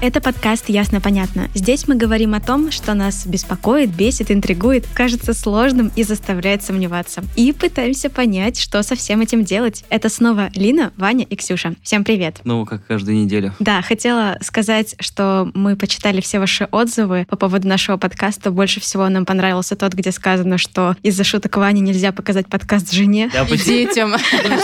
Это подкаст «Ясно-понятно». Здесь мы говорим о том, что нас беспокоит, бесит, интригует, кажется сложным и заставляет сомневаться. И пытаемся понять, что со всем этим делать. Это снова Лина, Ваня и Ксюша. Всем привет! Ну, как каждую неделю. Да, хотела сказать, что мы почитали все ваши отзывы по поводу нашего подкаста. Больше всего нам понравился тот, где сказано, что из-за шуток Вани нельзя показать подкаст жене. Да, И детям.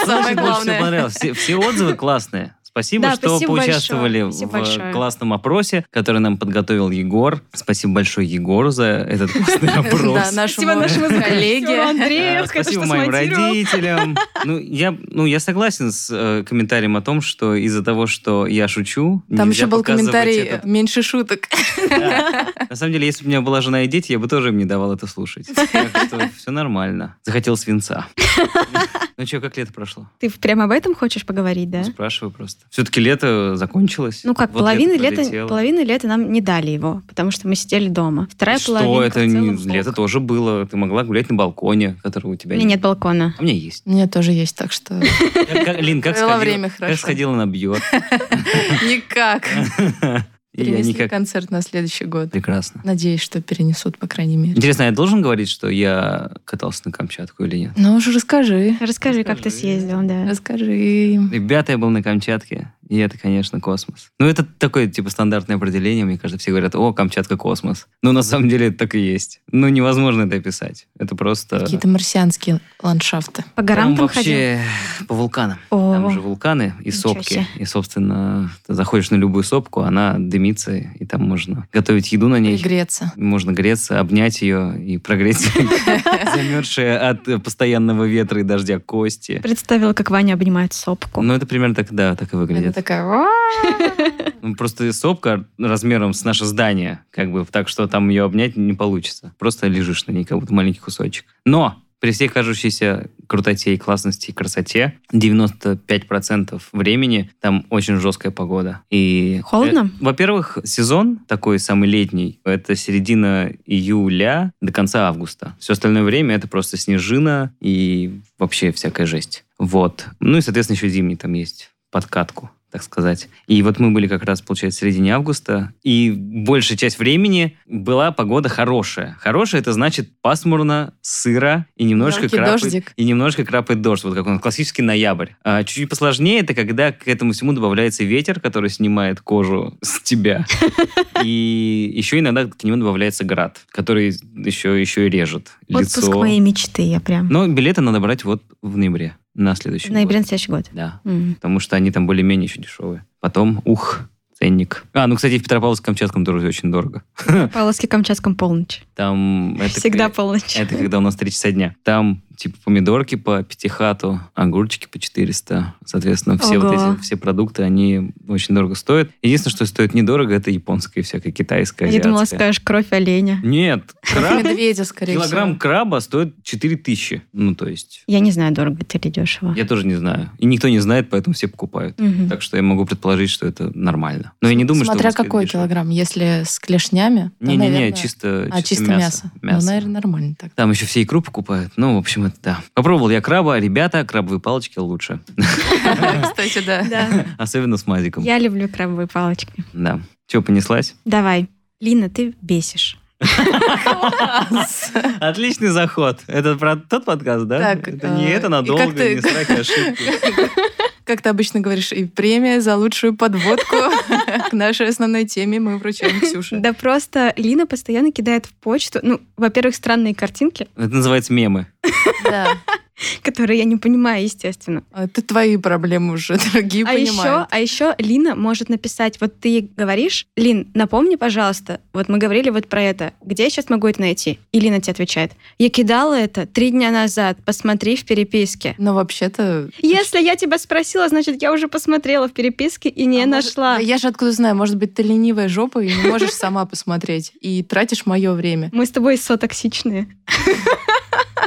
Самое Больше всего главное. понравилось. Все, все отзывы классные. Спасибо, Да, что спасибо поучаствовали большое. Спасибо в большое. классном опросе, который нам подготовил Егор. Спасибо большое Егору за этот классный опрос. Да, нашему коллеге. А, Спасибо моим родителям. Ну я, ну, я согласен с э, комментарием о том, что из-за того, что я шучу, Там еще был комментарий «меньше шуток». На самом деле, если бы у меня была жена и дети, я бы тоже им не давал это слушать. Так что все нормально. Захотел свинца. Ну что, как лето прошло? Ты прямо об этом хочешь поговорить, да? Спрашиваю просто. Все-таки лето закончилось. Ну как, Вот половины, лето лета, половины лета нам не дали его, потому что мы сидели дома. Вторая Что половина это? не- Лето тоже было. Ты могла гулять на балконе, которого у У тебя меня нет балкона. А у меня есть. У меня тоже есть, так что Лин, как Провела сходила, время как хорошо. сходила на бьет? никак. Перенесли никак. концерт на следующий год. Прекрасно. Надеюсь, что перенесут, по крайней мере. Интересно, я должен говорить, что я катался на Камчатку или нет? Ну уже расскажи. Расскажи, как ты Расскажи. съездил, да. Расскажи. Ребята, я был на Камчатке, и это, конечно, космос. Ну, это такое, типа, стандартное определение. Мне кажется, все говорят, о, Камчатка космос. Но на самом деле это так и есть. Ну, невозможно это описать. Это просто... Какие-то марсианские ландшафты. По горам там, ходил? вообще по вулканам. О, Там же вулканы и сопки. себе. И, собственно, ты заходишь на любую сопку, она дымится, и там можно готовить еду на ней. Пригреться. Можно греться, обнять ее и прогреть замерзшие от постоянного ветра и дождя кости. Представила, как Ваня обнимает сопку. Ну, это примерно так, да, так и выглядит. Такая... Ну, Просто сопка размером с наше здание, как бы, так что там ее обнять не получится. Просто лежишь на ней, как будто маленький кусочек. Но при всей кажущейся крутоте и классности и красоте 95% времени там очень жесткая погода. И Холодно? э, во-первых, сезон такой самый летний, это середина июля до конца августа. Все остальное время это просто снежина и вообще всякая жесть. Вот. Ну и, соответственно, еще зимний там есть подкатку так сказать. И вот мы были как раз, получается, в середине августа, и большая часть времени была погода хорошая. Хорошая это значит пасмурно, сыро и немножко Мелкий крапает, дождик. и немножко крапает дождь, вот как он классический ноябрь. А чуть-чуть посложнее это когда к этому всему добавляется ветер, который снимает кожу с тебя, и еще иногда к нему добавляется град, который еще еще и режет Отпуск лицо. моей мечты, я прям. Но билеты надо брать вот в ноябре на следующий В ноябре год. на следующий год. Да М. потому что они там более-менее еще дешевые. Потом, ух, ценник. А, ну, кстати, в Петропавловске-Камчатском тоже очень дорого. Павловске-Камчатском полночь. Там это, Всегда полночь. это когда у нас 3 часа дня. Там типа помидорки по пятихату, огурчики по 400. Соответственно, все вот Ого. эти все продукты, они очень дорого стоят. Единственное, что стоит недорого, это японская всякая, китайская, Я думала, азиатская. скажешь кровь оленя. Нет, краб, Медведя, скорее килограмм всего. краба стоит 4000. Ну, то есть, Я не знаю, дорого это или дешево. я тоже не знаю. И никто не знает, поэтому все покупают. Мгм. Так что я могу предположить, что это нормально. Но я не думаю, что... в Смотря какой дешево. килограмм. Если с клешнями, Не-не-не, наверное- чисто, А, чисто мясо. Ну, наверное, нормально так. Там еще все икру покупают. Ну, в общем, это да. Попробовал я краба. Ребята, крабовые палочки лучше. Кстати, да. Да. Особенно с мазиком. Я люблю крабовые палочки. Да. Че, понеслась? Давай. Лина, ты бесишь. Отличный заход. Это про тот подкаст, да? Так, это не э, это и надолго, как ты- не страх и ошибки. Как ты обычно говоришь, и премия за лучшую подводку к нашей основной теме мы вручаем Ксюше. Да просто Лина постоянно кидает в почту, ну, во-первых, странные картинки, Это называется мемы. Да. которые я не понимаю, естественно. Это твои проблемы уже, другие А еще, понимают. а еще Лина может написать, вот ты говоришь, Лин, напомни, пожалуйста, вот мы говорили вот про это, где я сейчас могу это найти? И Лина тебе отвечает, я кидала это три дня назад, посмотри в переписке. Но вообще-то... Если я тебя спросила, значит, я уже посмотрела в переписке и не А может- нашла. Да Я же откуда знаю, может быть, ты ленивая жопа и не можешь сама посмотреть. И тратишь мое время. Мы с тобой сотоксичные.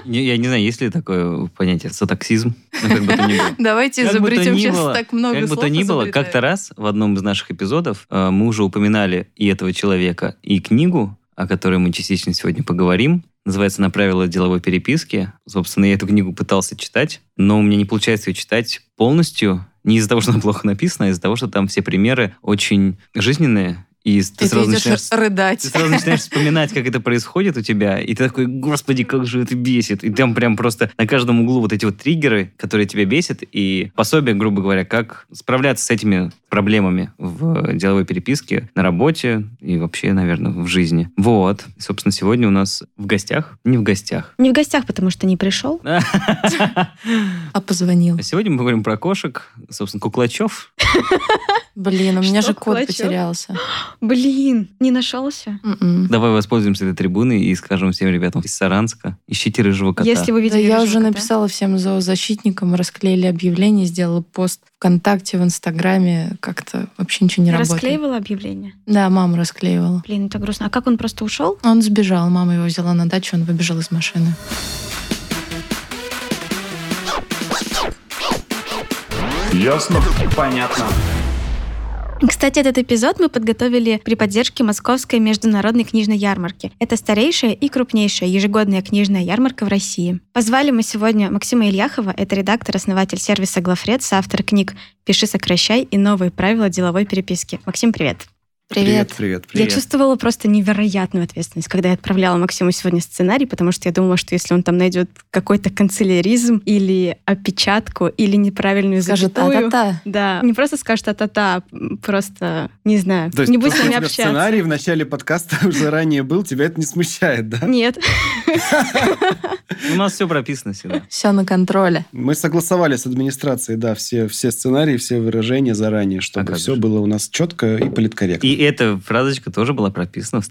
Не- Я не знаю, есть ли такое понятие сотоксизм. Ну. Давайте изобретем сейчас так много Как бы то ни было, как-то раз в одном из наших эпизодов э, мы уже упоминали и этого человека, и книгу о которой мы частично сегодня поговорим. Называется «На правила деловой переписки». Собственно, я эту книгу пытался читать, но у меня не получается ее читать полностью. Не из-за того, что она плохо написана, а из-за того, что там все примеры очень жизненные, и ты, И ты сразу идешь начинаешь рыдать. ты сразу начинаешь вспоминать, как это происходит у тебя, и ты такой, господи, как же это бесит. И там прям просто на каждом углу вот эти вот триггеры, которые тебя бесят, и пособие, грубо говоря, как справляться с этими проблемами в деловой переписке, на работе и вообще, наверное, в жизни. Вот. И, собственно, сегодня у нас в гостях, не в гостях. Не в гостях, потому что не пришел. А позвонил. А сегодня мы говорим про кошек, собственно, куклачев. Блин, у меня Что, же кот потерялся. Блин, не нашелся. М-м. Давай воспользуемся этой трибуной и скажем всем ребятам из Саранска, ищите рыжего кота. Если вы Да видели я рыжего уже кота. написала всем зоозащитникам, расклеили объявление, сделала пост ВКонтакте, в Инстаграме. Как-то вообще ничего не Ты работает. расклеивала объявление? Да, мама расклеивала. Блин, это грустно. А как он просто ушел? Он сбежал, мама его взяла на дачу, он выбежал из машины. Ясно? Понятно. Кстати, этот эпизод мы подготовили при поддержке Московской международной книжной ярмарки. Это старейшая и крупнейшая ежегодная книжная ярмарка в России. Позвали мы сегодня Максима Ильяхова, это редактор, основатель сервиса «Глафред», соавтор книг «Пиши, сокращай» и «Новые правила деловой переписки». Максим, привет. Привет. привет, Привет. Я чувствовала просто невероятную ответственность, когда я отправляла Максиму сегодня сценарий, потому что я думала, что если он там найдет какой-то канцеляризм или опечатку, или неправильную Скажет, запятую... та-та-та. Да, не просто скажет а-та-та, просто, не знаю, То есть не будь то, с нами общаться. сценарий в начале подкаста уже заранее был, тебя это не смущает, да? Нет. У нас все прописано всегда. Все на контроле. Мы согласовали с администрацией, да, все, все сценарии, все выражения заранее, чтобы все было у нас четко и политкорректно. Эта фразочка тоже была прописана в.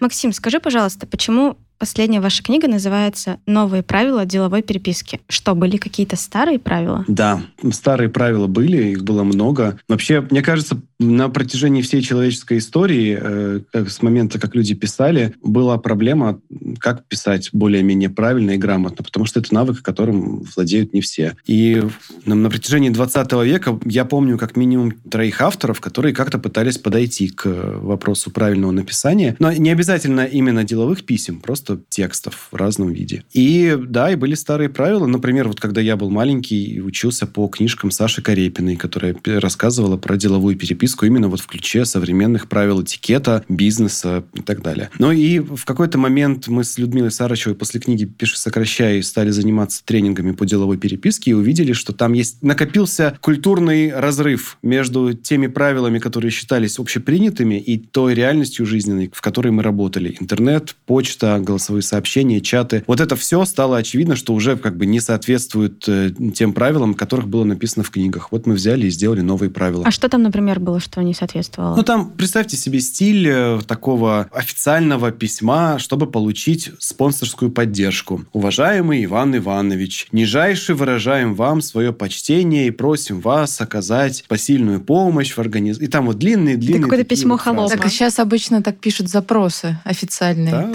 Максим, скажи, пожалуйста, почему последняя ваша книга называется «Новые правила деловой переписки»? Что, были какие-то старые правила? Да, старые правила были, их было много. Вообще, мне кажется, на протяжении всей человеческой истории, э, с момента, как люди писали, была проблема, как писать более-менее правильно и грамотно, потому что это навык, которым владеют не все. И на, на протяжении 20 века я помню как минимум троих авторов, которые как-то пытались подойти к вопросу правильного написания, но не обязательно именно деловых писем, просто текстов в разном виде. И да, и были старые правила. Например, вот когда я был маленький и учился по книжкам Саши Карепиной, которая рассказывала про деловую переписку именно вот в ключе современных правил этикета, бизнеса и так далее. Ну и в какой-то момент мы с Людмилой Сарычевой после книги «Пиши, сокращай» стали заниматься тренингами по деловой переписке и увидели, что там есть накопился культурный разрыв между теми правилами, которые считались общепринятыми, и той реальностью жизненной, в которой мы работали. Интернет, почта, голосовые сообщения, чаты. Вот это все стало очевидно, что уже как бы не соответствует э, тем правилам, которых было написано в книгах. Вот мы взяли и сделали новые правила. А что там, например, было, что не соответствовало? Ну, там, представьте себе стиль э, такого официального письма, чтобы получить спонсорскую поддержку. Уважаемый Иван Иванович, нижайше выражаем вам свое почтение и просим вас оказать посильную помощь в организации. И там вот длинные-длинные... какое-то такие письмо вот холопа. Так сейчас обычно так пишут запросы официальные, Да,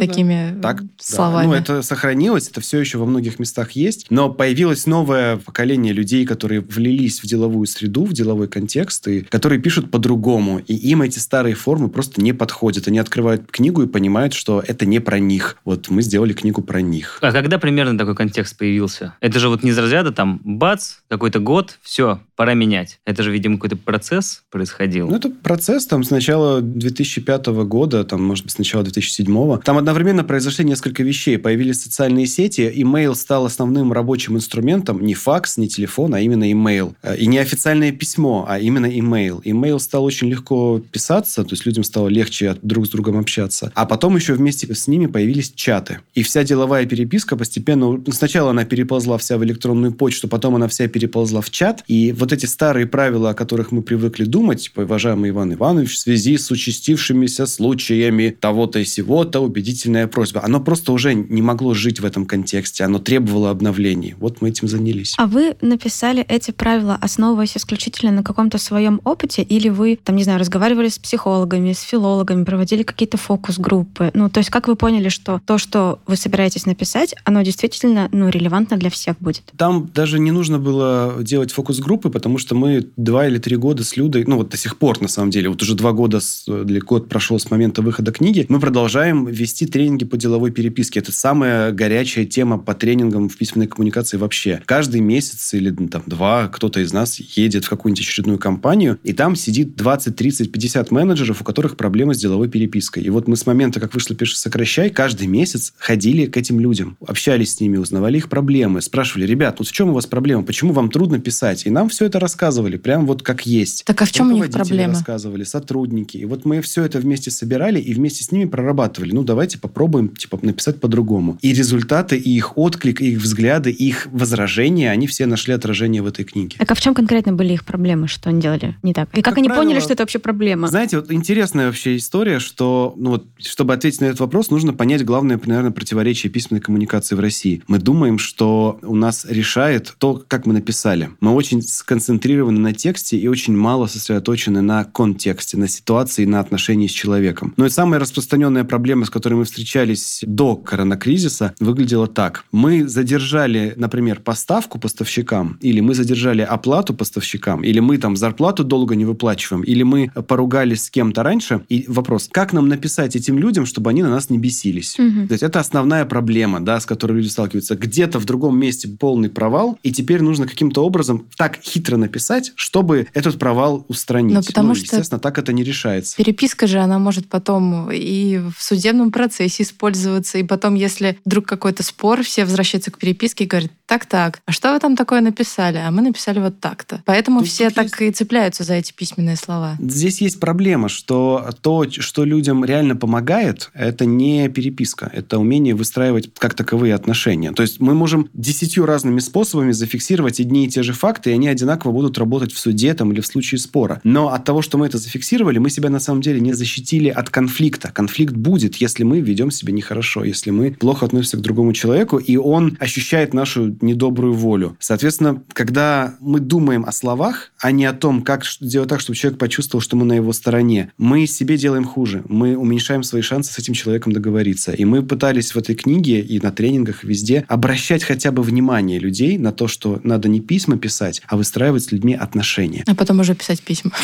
да. Так, да. словами. Ну, это сохранилось, это все еще во многих местах есть. Но появилось новое поколение людей, которые влились в деловую среду, в деловой контекст, и которые пишут по-другому. И им эти старые формы просто не подходят. Они открывают книгу и понимают, что это не про них. Вот мы сделали книгу про них. А когда примерно такой контекст появился? Это же вот не из разряда там бац, какой-то год, все, пора менять. Это же, видимо, какой-то процесс происходил. Ну, это процесс там с начала 2005 года, там, может быть, с начала 2007. Там одновременно произошли несколько вещей. Появились социальные сети, имейл стал основным рабочим инструментом, не факс, не телефон, а именно имейл. Э, И не официальное письмо, а именно имейл. Имейл стал очень легко писаться, то есть людям стало легче друг с другом общаться. А потом еще вместе с ними появились чаты. И вся деловая переписка постепенно... Сначала она переползла вся в электронную почту, потом она вся переползла в чат. И вот эти старые правила, о которых мы привыкли думать, типа, уважаемый Иван Иванович, в связи с участившимися случаями того-то и сего-то, убедительная просьба. Оно просто уже не могло жить в этом контексте. Оно требовало обновлений. Вот мы этим занялись. А вы написали эти правила, основываясь исключительно на каком-то своем опыте, или вы, там, не знаю, разговаривали с психологами, с филологами, проводили какие-то фокус-группы? Ну, то есть как вы поняли, что то, что вы собираетесь написать, оно действительно, ну, релевантно для всех будет? Там даже не нужно было делать фокус-группы, потому что мы два или три года с Людой, ну вот до сих пор, на самом деле, вот уже два года, с, год прошел с момента выхода книги, мы продолжаем вести тренинги по деловой переписке. Это самая горячая тема по тренингам в письменной коммуникации вообще. Каждый месяц или ну, там два кто-то из нас едет в какую-нибудь очередную компанию, и там сидит 20, 30, 50 менеджеров, у которых проблемы с деловой перепиской. И вот мы с момента, как вышло «Пиши, сокращай», каждый месяц ходили к этим людям, общались с ними, узнавали их проблемы, спрашивали, ребят, вот в чем у вас проблема, почему вам трудно писать? И нам все это рассказывали, прям вот как есть. Так а в чем у них проблема? рассказывали, сотрудники. И вот мы все это вместе собирали и вместе с ними прорабатывали. Ну, давайте попробуем, типа, написать по-другому. И результаты, и их отклик, и их взгляды, и их возражения, они все нашли отражение в этой книге. Так а в чем конкретно были их проблемы, что они делали не так? И как, как они правило, поняли, что это вообще проблема? Знаете, вот интересная вообще история, что, ну вот, чтобы ответить на этот вопрос, нужно понять главное, наверное, противоречие письменной коммуникации в России. Мы думаем, что у нас решает то, как мы написали. Мы очень сконцентрированы на тексте и очень мало сосредоточены на контексте, на ситуации, на отношении с человеком. Но и самая распространенная проблема, с которой мы встречались до коронакризиса, выглядела так. Мы задержали, например, поставку поставщикам, или мы задержали оплату поставщикам, или мы там зарплату долго не выплачиваем, или мы поругались с кем-то раньше. И вопрос, как нам написать этим людям, чтобы они на нас не бесились? Угу. То есть это основная проблема, да, с которой люди сталкиваются. Где-то в другом месте полный провал, и теперь нужно каким-то образом так хитро написать, чтобы этот провал устранить. Но потому ну, что естественно, так это не решается. Переписка же, она может потом и в судебном процессе использоваться, и потом, если вдруг какой-то спор, все возвращаются к переписке и говорят, так-так, а что вы там такое написали? А мы написали вот так-то. Поэтому Тут все так есть... и цепляются за эти письменные слова. Здесь есть проблема, что то, что людям реально помогает, это не переписка, это умение выстраивать как таковые отношения. То есть мы можем десятью разными способами зафиксировать одни и те же факты, и они одинаково будут работать в суде там, или в случае спора. Но от того, что мы это зафиксировали, мы себя на самом деле не защитили от конфликта. Конфликт будет, если мы ведем себя нехорошо, если мы плохо относимся к другому человеку, и он ощущает нашу недобрую волю. Соответственно, когда мы думаем о словах, а не о том, как сделать так, чтобы человек почувствовал, что мы на его стороне, мы себе делаем хуже. Мы уменьшаем свои шансы с этим человеком договориться. И мы пытались в этой книге и на тренингах везде обращать хотя бы внимание людей на то, что надо не письма писать, а выстраивать с людьми отношения. А потом уже писать письма.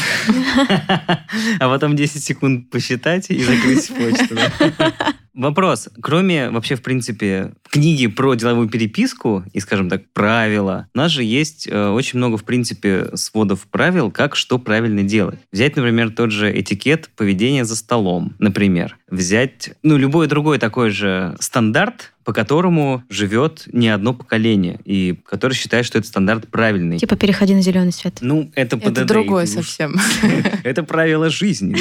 А потом 10 секунд посчитать и закрыть почту. Вопрос. Кроме вообще, в принципе, книги про деловую переписку и, скажем так, правила, у нас же есть э, очень много, в принципе, сводов правил, как что правильно делать. Взять, например, тот же этикет поведения за столом, например. Взять, ну, любой другой такой же стандарт, по которому живет не одно поколение, и который считает, что этот стандарт правильный. Типа переходи на зеленый свет. Ну, это Это другое совсем. Это правило жизни.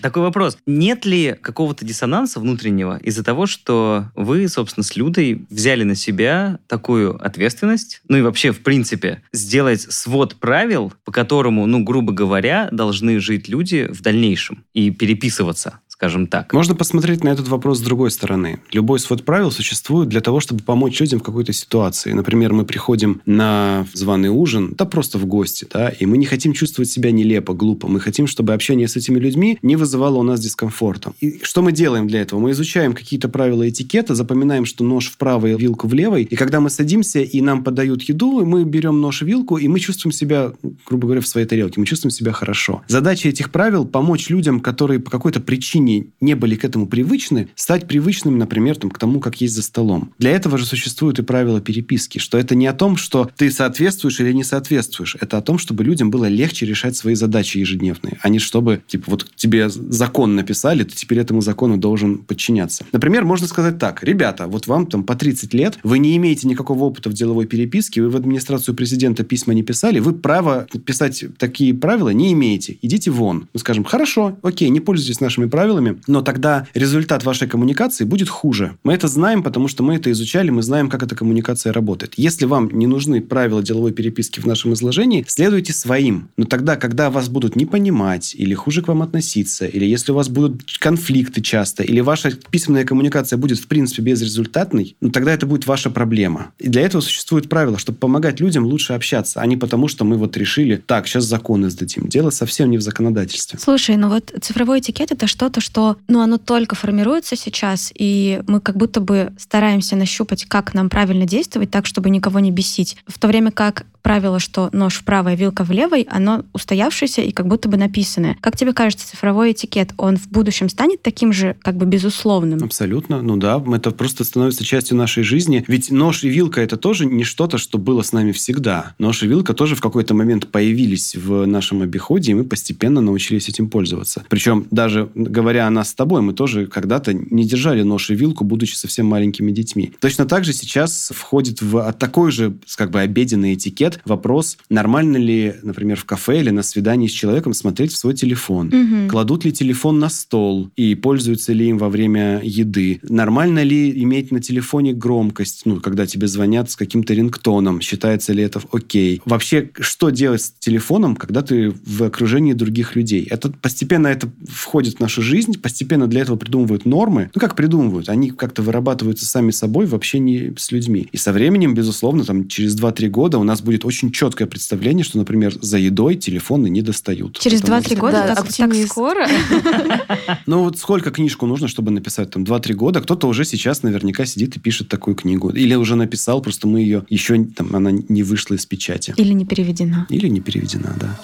Такой вопрос. Нет ли какого-то диссонанса внутреннего из-за того, что вы, собственно, с Людой взяли на себя такую ответственность, ну и вообще, в принципе, сделать свод правил, по которому, ну, грубо говоря, должны жить люди в дальнейшем и переписываться скажем так. Можно посмотреть на этот вопрос с другой стороны. Любой свод правил существует для того, чтобы помочь людям в какой-то ситуации. Например, мы приходим на званый ужин, да просто в гости, да, и мы не хотим чувствовать себя нелепо, глупо. Мы хотим, чтобы общение с этими людьми не вызывало у нас дискомфорта. И что мы делаем для этого? Мы изучаем какие-то правила этикета, запоминаем, что нож в правой, вилку в левой, и когда мы садимся и нам подают еду, мы берем нож и вилку, и мы чувствуем себя, грубо говоря, в своей тарелке. Мы чувствуем себя хорошо. Задача этих правил – помочь людям, которые по какой-то причине поколений не были к этому привычны, стать привычными, например, там, к тому, как есть за столом. Для этого же существуют и правила переписки, что это не о том, что ты соответствуешь или не соответствуешь, это о том, чтобы людям было легче решать свои задачи ежедневные, а не чтобы, типа, вот тебе закон написали, ты теперь этому закону должен подчиняться. Например, можно сказать так, ребята, вот вам там по 30 лет, вы не имеете никакого опыта в деловой переписке, вы в администрацию президента письма не писали, вы право писать такие правила не имеете, идите вон. Мы скажем, хорошо, окей, не пользуйтесь нашими правилами, правилами, но тогда результат вашей коммуникации будет хуже. Мы это знаем, потому что мы это изучали, мы знаем, как эта коммуникация работает. Если вам не нужны правила деловой переписки в нашем изложении, следуйте своим. Но тогда, когда вас будут не понимать, или хуже к вам относиться, или если у вас будут конфликты часто, или ваша письменная коммуникация будет, в принципе, безрезультатной, ну, тогда это будет ваша проблема. И для этого существует правило, чтобы помогать людям лучше общаться, а не потому, что мы вот решили, так, сейчас законы сдадим. Дело совсем не в законодательстве. Слушай, ну вот цифровой этикет – это что-то, что ну, оно только формируется сейчас, и мы как будто бы стараемся нащупать, как нам правильно действовать так, чтобы никого не бесить. В то время как правило, что нож в правой, вилка в левой, оно устоявшееся и как будто бы написанное. Как тебе кажется, цифровой этикет, он в будущем станет таким же, как бы безусловным? Абсолютно. Ну да, это просто становится частью нашей жизни. Ведь нож и вилка это тоже не что-то, что было с нами всегда. Нож и вилка тоже в какой-то момент появились в нашем обиходе, и мы постепенно научились этим пользоваться. Причем даже говоря о нас с тобой, мы тоже когда-то не держали нож и вилку, будучи совсем маленькими детьми. Точно так же сейчас входит в такой же как бы обеденный этикет вопрос, нормально ли, например, в кафе или на свидании с человеком смотреть в свой телефон. Мгм. Кладут ли телефон на стол и пользуются ли им во время еды? Нормально ли иметь на телефоне громкость, ну, когда тебе звонят с каким-то рингтоном? Считается ли это окей? Вообще, что делать с телефоном, когда ты в окружении других людей? Это постепенно это входит в нашу жизнь, постепенно для этого придумывают нормы. Ну, как придумывают? Они как-то вырабатываются сами собой в общении с людьми. И со временем, безусловно, там, через 2-3 года у нас будет очень четкое представление, что, например, за едой телефоны не достают. Через Потому 2-3 что- года? Да, так, так скоро? Ну вот сколько книжку нужно, чтобы написать? Там 2-3 года. Кто-то уже сейчас наверняка сидит и пишет такую книгу. Или уже написал, просто мы ее еще, там, она не вышла из печати. Или не переведена? Или не переведена, да.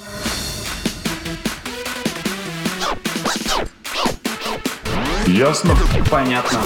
Ясно? Понятно.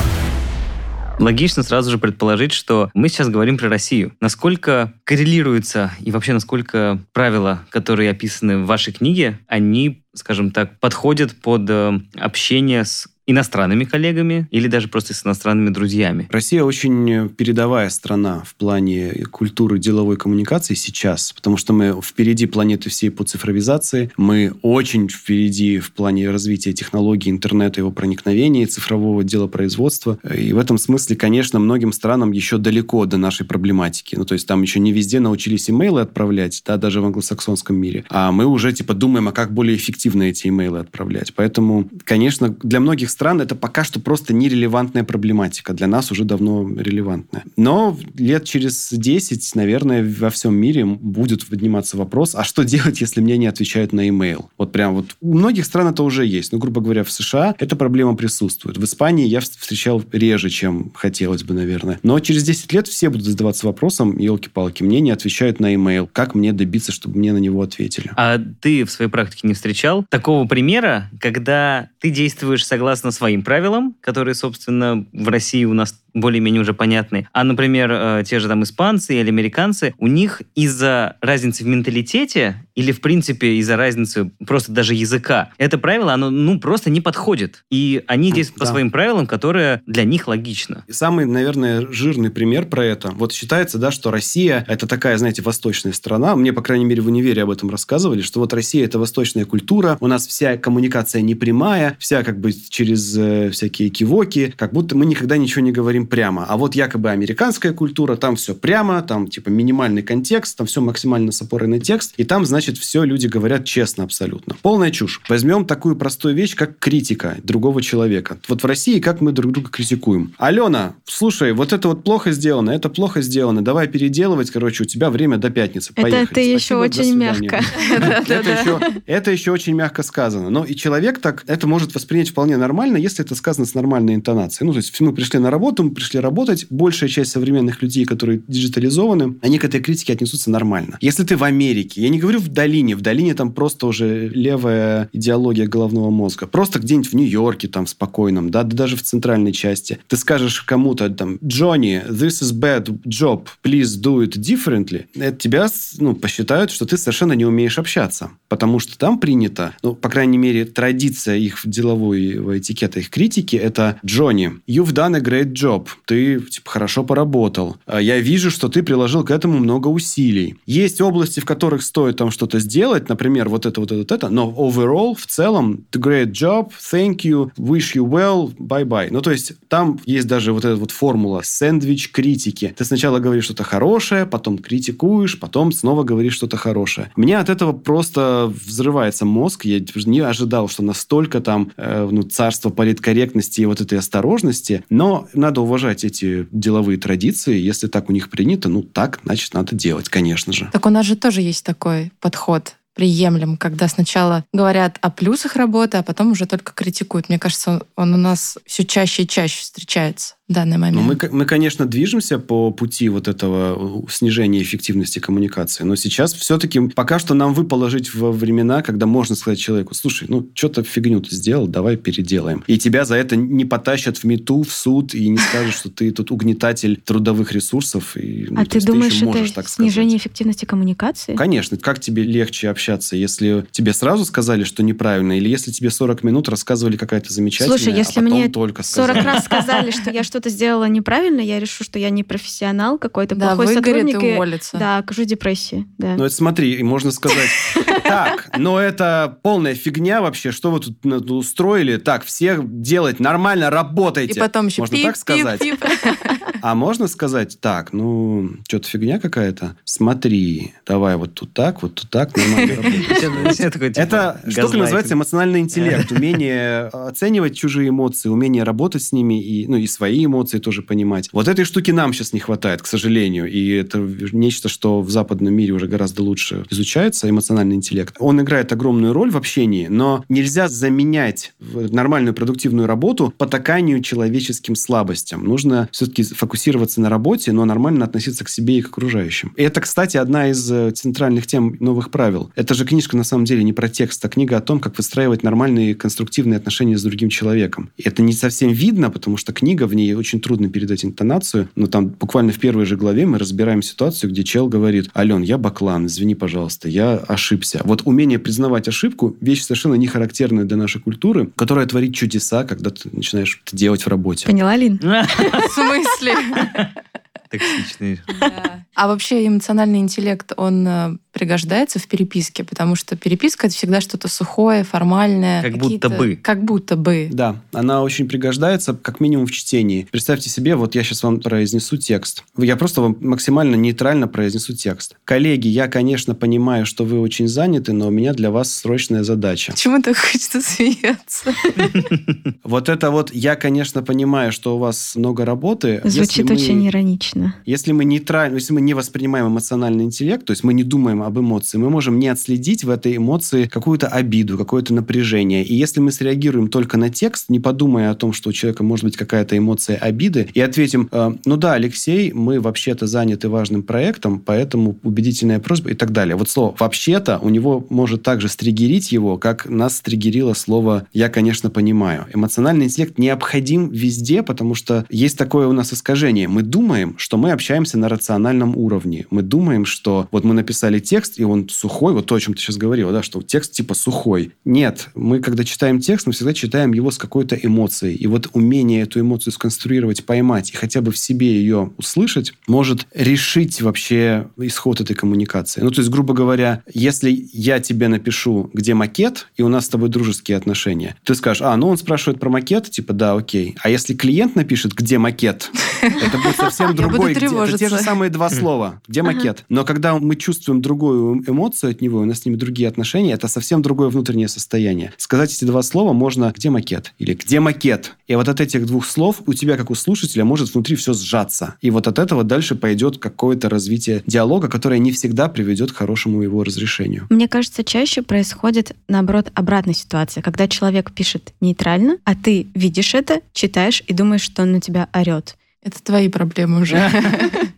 Логично сразу же предположить, что мы сейчас говорим про Россию. Насколько коррелируется и вообще насколько правила, которые описаны в вашей книге, они, скажем так, подходят под э, общение с иностранными коллегами или даже просто с иностранными друзьями? Россия очень передовая страна в плане культуры деловой коммуникации сейчас, потому что мы впереди планеты всей по цифровизации, мы очень впереди в плане развития технологий интернета, его проникновения, цифрового делопроизводства. И в этом смысле, конечно, многим странам еще далеко до нашей проблематики. Ну, то есть там еще не везде научились имейлы отправлять, да, даже в англосаксонском мире. А мы уже, типа, думаем, а как более эффективно эти имейлы отправлять. Поэтому, конечно, для многих стран это пока что просто нерелевантная проблематика. Для нас уже давно релевантная. Но лет через 10, наверное, во всем мире будет подниматься вопрос, а что делать, если мне не отвечают на имейл? Вот прям вот у многих стран это уже есть. Ну, грубо говоря, в США эта проблема присутствует. В Испании я встречал реже, чем хотелось бы, наверное. Но через 10 лет все будут задаваться вопросом, елки-палки, мне не отвечают на имейл. Как мне добиться, чтобы мне на него ответили? А ты в своей практике не встречал такого примера, когда ты действуешь согласно своим правилам, которые, собственно, в России у нас более-менее уже понятны, а, например, э, те же там испанцы или американцы, у них из-за разницы в менталитете или, в принципе, из-за разницы просто даже языка, это правило, оно, ну, просто не подходит. И они действуют по Да. своим правилам, которые для них логично. И Самый, наверное, жирный пример про это. Вот считается, да, что Россия – это такая, знаете, восточная страна. Мне, по крайней мере, в универе об этом рассказывали, что вот Россия – это восточная культура, у нас вся коммуникация непрямая, вся как бы через э, всякие кивоки, как будто мы никогда ничего не говорим прямо. А вот якобы американская культура, там все прямо, там типа минимальный контекст, там все максимально с опорой на текст, и там, значит, все люди говорят честно абсолютно. Полная чушь. Возьмем такую простую вещь, как критика другого человека. Вот в России как мы друг друга критикуем. Алена, слушай, вот это вот плохо сделано, это плохо сделано, давай переделывать, короче, у тебя время до пятницы. Это Поехали. ты еще очень мягко. Это еще, это еще очень мягко сказано. Но и человек так это может воспринять вполне нормально, если это сказано с нормальной интонацией. Ну, то есть мы пришли на работу, пришли работать. Большая часть современных людей, которые диджитализованы, они к этой критике отнесутся нормально. Если ты в Америке, я не говорю в долине, в долине там просто уже левая идеология головного мозга. Просто где-нибудь в Нью-Йорке, там, в спокойном, да, да даже в центральной части. Ты скажешь кому-то там, Джонни, this is bad job, please do it differently. Это тебя, ну, посчитают, что ты совершенно не умеешь общаться. Потому что там принято, ну, по крайней мере, традиция их деловой этикета, их критики, это Джонни, you've done a great job. Ты, типа, хорошо поработал. А Я вижу, что ты приложил к этому много усилий. Есть области, в которых стоит там что-то сделать, например, вот это, вот это, вот это, но overall, в целом, great job, thank you, wish you well, bye-bye. Ну, то есть, там есть даже вот эта вот формула сэндвич критики. Ты сначала говоришь что-то хорошее, потом критикуешь, потом снова говоришь что-то хорошее. Мне от этого просто взрывается мозг. Я не ожидал, что настолько там э, ну, царство политкорректности и вот этой осторожности. Но надо уважать эти деловые традиции. Если так у них принято, ну так, значит, надо делать, конечно же. Так у нас же тоже есть такой подход. Приемлем, когда сначала говорят о плюсах работы, а потом уже только критикуют. Мне кажется, он, у нас все чаще и чаще встречается в данный момент. Ну, мы, мы, конечно, движемся по пути вот этого э, снижения эффективности коммуникации, но сейчас все-таки пока что нам выпало жить во времена, когда можно сказать человеку, слушай, ну, что-то фигню ты сделал, давай переделаем. И тебя за это не потащат в мету, в суд, и не скажут, что ты тут угнетатель трудовых ресурсов. И, ну, а ты думаешь, это так снижение сказать. эффективности коммуникации? Конечно. Как тебе легче общаться, если тебе сразу сказали, что неправильно, или если тебе 40 минут рассказывали какая-то замечательная, Слушай, если а мне только 40 раз сказали, что я что-то сделала неправильно, я решу, что я не профессионал, какой-то да, плохой сотрудник. И уволится. Да, окажу депрессии. Да. Ну, это смотри, можно сказать, так, но это полная фигня вообще, что вы тут ну, устроили? Так, все делать нормально, работайте. И потом еще Можно так сказать? А можно сказать, так, ну, что-то фигня какая-то? Смотри, давай вот тут так, вот тут так, нормально Это штука называется эмоциональный интеллект, умение оценивать чужие эмоции, умение работать с ними, и, ну, и свои эмоции тоже понимать. Вот этой штуки нам сейчас не хватает, к сожалению, и это нечто, что в западном мире уже гораздо лучше изучается, эмоциональный интеллект. Он играет огромную роль в общении, но нельзя заменять нормальную продуктивную работу потаканию человеческим слабостям. Нужно все-таки фокусироваться на работе, но нормально относиться к себе и к окружающим. И это, кстати, одна из э, центральных тем новых правил. Это же книжка на самом деле не про текст, а книга о том, как выстраивать нормальные конструктивные отношения с другим человеком. И это не совсем видно, потому что книга, в ней очень трудно передать интонацию, но там буквально в первой же главе мы разбираем ситуацию, где чел говорит, Ален, я баклан, извини, пожалуйста, я ошибся. Вот умение признавать ошибку – вещь совершенно не характерная для нашей культуры, которая творит чудеса, когда ты начинаешь это делать в работе. Поняла, Лин? В смысле? Токсичный. А вообще эмоциональный интеллект, он э, пригождается в переписке, потому что переписка это всегда что-то сухое, формальное. Как будто бы. Как будто бы. Да, она очень пригождается, как минимум в чтении. Представьте себе, вот я сейчас вам произнесу текст. Я просто вам максимально нейтрально произнесу текст. Коллеги, я, конечно, понимаю, что вы очень заняты, но у меня для вас срочная задача. Почему так хочется смеяться? Вот это вот, я, конечно, понимаю, что у вас много работы. Звучит очень иронично. Если мы нейтрально, если мы не воспринимаем эмоциональный интеллект, то есть мы не думаем об эмоции, мы можем не отследить в этой эмоции какую-то обиду, какое-то напряжение. И если мы среагируем только на текст, не подумая о том, что у человека может быть какая-то эмоция обиды, и ответим, э, ну да, Алексей, мы вообще-то заняты важным проектом, поэтому убедительная просьба и так далее. Вот слово «вообще-то» у него может также стригерить его, как нас стригерило слово «я, конечно, понимаю». Эмоциональный интеллект необходим везде, потому что есть такое у нас искажение. Мы думаем, что мы общаемся на рациональном уровне. Мы думаем, что вот мы написали текст, текст, и он сухой, вот то, о чем ты сейчас говорил, да, что текст типа сухой. Нет, мы когда читаем текст, мы всегда читаем его с какой-то эмоцией. И вот умение эту эмоцию сконструировать, поймать и хотя бы в себе ее услышать, может решить вообще исход этой коммуникации. Ну, то есть, грубо говоря, если я тебе напишу, где макет, и у нас с тобой дружеские отношения, ты скажешь, а, ну он спрашивает про макет, типа, да, окей. А если клиент напишет, где макет, это будет совсем другой. Это те же самые два слова. Где макет? Но когда мы чувствуем другой другую эмоцию от него, у нас с ними другие отношения, это совсем другое внутреннее состояние. Сказать эти два слова можно «где макет?» или «где макет?». И вот от этих двух слов у тебя, как у слушателя, может внутри все сжаться. И вот от этого дальше пойдет какое-то развитие диалога, которое не всегда приведет к хорошему его разрешению. Мне кажется, чаще происходит, наоборот, обратная ситуация, когда человек пишет нейтрально, а ты видишь это, читаешь и думаешь, что он на тебя орет. Это твои проблемы уже.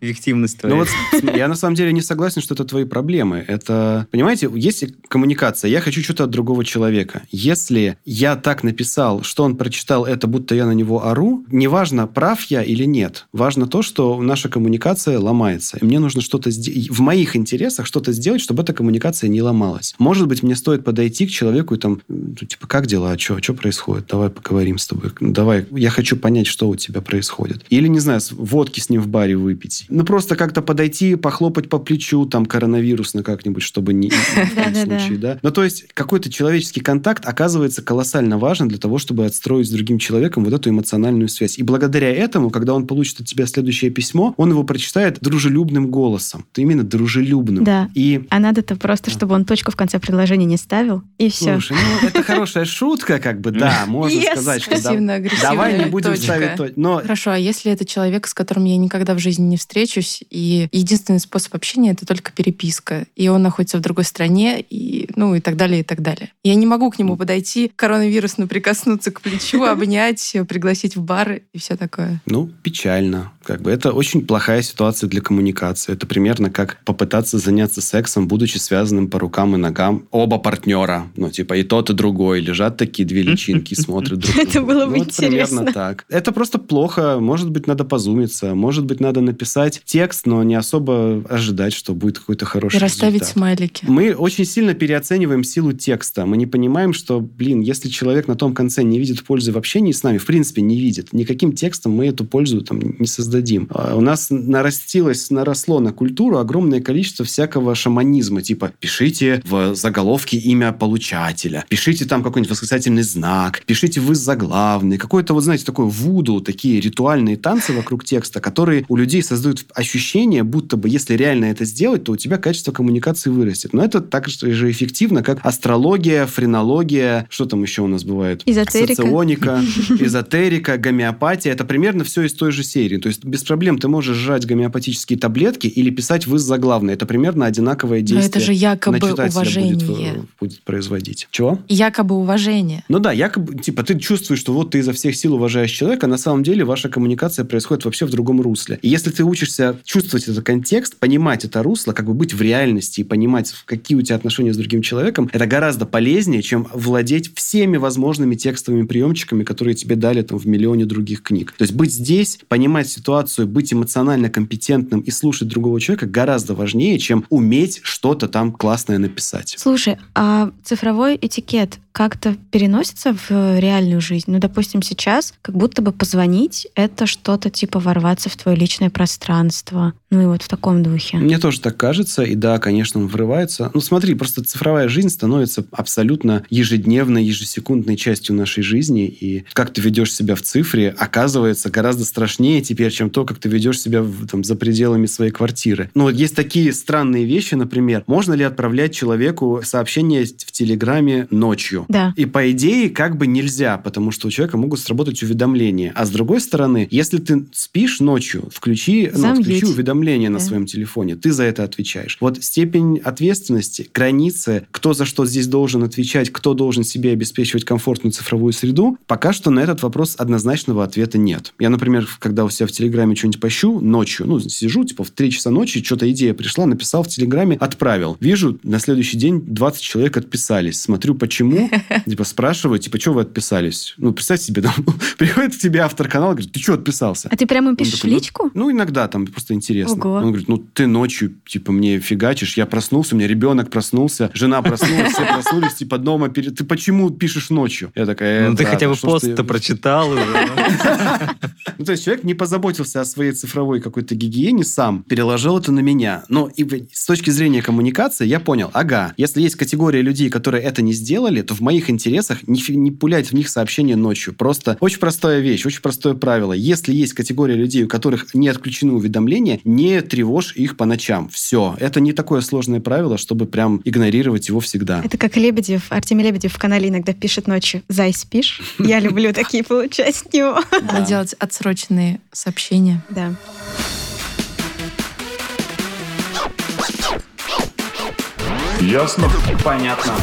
Эффективность твоя. Ну вот я на самом деле не согласен, что это твои проблемы. Это, понимаете, есть коммуникация. Я хочу что-то от другого человека. Если я так написал, что он прочитал это, будто я на него ору, неважно, прав я или нет. Важно то, что наша коммуникация ломается. И мне нужно что-то. В моих интересах что-то сделать, чтобы эта коммуникация не ломалась. Может быть, мне стоит подойти к человеку и там, ну, типа, как дела? А что? Что происходит? Давай поговорим с тобой. Давай, я хочу понять, что у тебя происходит. Или не не знаю, водки с ним в баре выпить. Ну, просто как-то подойти, похлопать по плечу, там, коронавирусно как-нибудь, чтобы не... В случае, да. Ну, то есть, какой-то человеческий контакт оказывается колоссально важен для того, чтобы отстроить с другим человеком вот эту эмоциональную связь. И благодаря этому, когда он получит от тебя следующее письмо, он его прочитает дружелюбным голосом. То именно дружелюбным. Да. И... А надо-то просто, чтобы он точку в конце предложения не ставил, и все. Слушай, ну, это хорошая шутка, как бы, да, можно сказать, что давай не будем ставить... Но... Хорошо, а если это человека, с которым я никогда в жизни не встречусь, и единственный способ общения — это только переписка. И он находится в другой стране, и, ну, и так далее, и так далее. Я не могу к нему подойти, коронавирусно прикоснуться к плечу, обнять, пригласить в бар и все такое. Ну, печально. Как бы это очень плохая ситуация для коммуникации. Это примерно как попытаться заняться сексом, будучи связанным по рукам и ногам. Оба партнера, ну, типа и тот, и другой, лежат такие две личинки, смотрят друг на Это было бы Ну, вот примерно интересно. так. Это просто плохо. Может быть, надо позумиться. Может быть, надо написать текст, но не особо ожидать, что будет какой-то хороший И расставить результат. смайлики. Мы очень сильно переоцениваем силу текста. Мы не понимаем, что, блин, если человек на том конце не видит пользы в общении с нами, в принципе, не видит, никаким текстом мы эту пользу там не создадим. А У нас нарастилось, наросло на культуру огромное количество всякого шаманизма. Типа, пишите в заголовке имя получателя, пишите там какой-нибудь восклицательный знак, пишите вы заглавный. Какое-то, вот знаете, такое вуду, такие ритуальные танцы вокруг текста, которые у людей создают ощущение, будто бы если реально это сделать, то у тебя качество коммуникации вырастет. Но это так же эффективно, как астрология, френология, что там еще у нас бывает? Эзотерика. Соционика, эзотерика, гомеопатия. Это примерно все из той же серии. То есть без проблем ты можешь жрать гомеопатические таблетки или писать вы заглавные. Это примерно одинаковое Но действие. это же якобы уважение. Будет, будет производить. Чего? Якобы уважение. Ну да, якобы, типа, ты чувствуешь, что вот ты изо всех сил уважаешь человека, а на самом деле ваша коммуникация происходит вообще в другом русле. И если ты учишься чувствовать этот контекст, понимать это русло, как бы быть в реальности и понимать, какие у тебя отношения с другим человеком, это гораздо полезнее, чем владеть всеми возможными текстовыми приемчиками, которые тебе дали там в миллионе других книг. То есть быть здесь, понимать ситуацию, быть эмоционально компетентным и слушать другого человека гораздо важнее, чем уметь что-то там классное написать. Слушай, а цифровой этикет как-то переносится в э, реальную жизнь? Ну, допустим, сейчас как будто бы позвонить — это что-то типа ворваться в твое личное пространство. Ну и вот в таком духе. Мне тоже так кажется, и да, конечно, он врывается. Ну, смотри, просто цифровая жизнь становится абсолютно ежедневной, ежесекундной частью нашей жизни, и как ты ведешь себя в цифре, оказывается гораздо страшнее теперь, чем то, как ты ведешь себя там, за пределами своей квартиры. Ну, вот есть такие странные вещи, например, можно ли отправлять человеку сообщение в Телеграме ночью? Да. И по идее как бы нельзя, потому что у человека могут сработать уведомления. А с другой стороны, если ты спишь ночью, включи, ну, Замьють. включи уведомления на Да. своем телефоне, ты за это отвечаешь. Вот степень ответственности, границы, кто за что здесь должен отвечать, кто должен себе обеспечивать комфортную цифровую среду, пока что на этот вопрос однозначного ответа нет. Я, например, когда у себя в Телеграме что-нибудь пощу ночью, ну, сижу, типа, в 3 часа ночи, что-то идея пришла, написал в Телеграме, отправил. Вижу, на следующий день 20 человек отписались. Смотрю, почему, типа, спрашиваю, типа, что вы отписались? Ну, представь себе, там, приходит к тебе автор канала, говорит, ты что отписался? А ты прямо им пишешь такой, личку? Ну, иногда там просто интересно. Ого. Он говорит, ну, ты ночью, типа, мне фигачишь, я проснулся, у меня ребенок проснулся, жена проснулась, все проснулись, типа, дома, перед... ты почему пишешь ночью? Я такая, Ну, «Э, ты хотя бы пост-то прочитал уже. Ну, то есть человек не позаботился о своей цифровой какой-то гигиене сам, переложил это на меня. Но и с точки зрения коммуникации я понял, ага, если есть категория людей, которые это не сделали, то в моих интересах не, пулять в них сообщения ночью. Просто очень простая вещь, очень простое правило. Если есть категория людей, у которых не отключены уведомления, не тревожь их по ночам. Все. Это не такое сложное правило, чтобы прям игнорировать его всегда. Это как Лебедев, Артемий Лебедев в канале иногда пишет ночью «Зай, спишь?» Я люблю такие получать от него. Надо делать отсроченные сообщения. Да. Ясно? Понятно.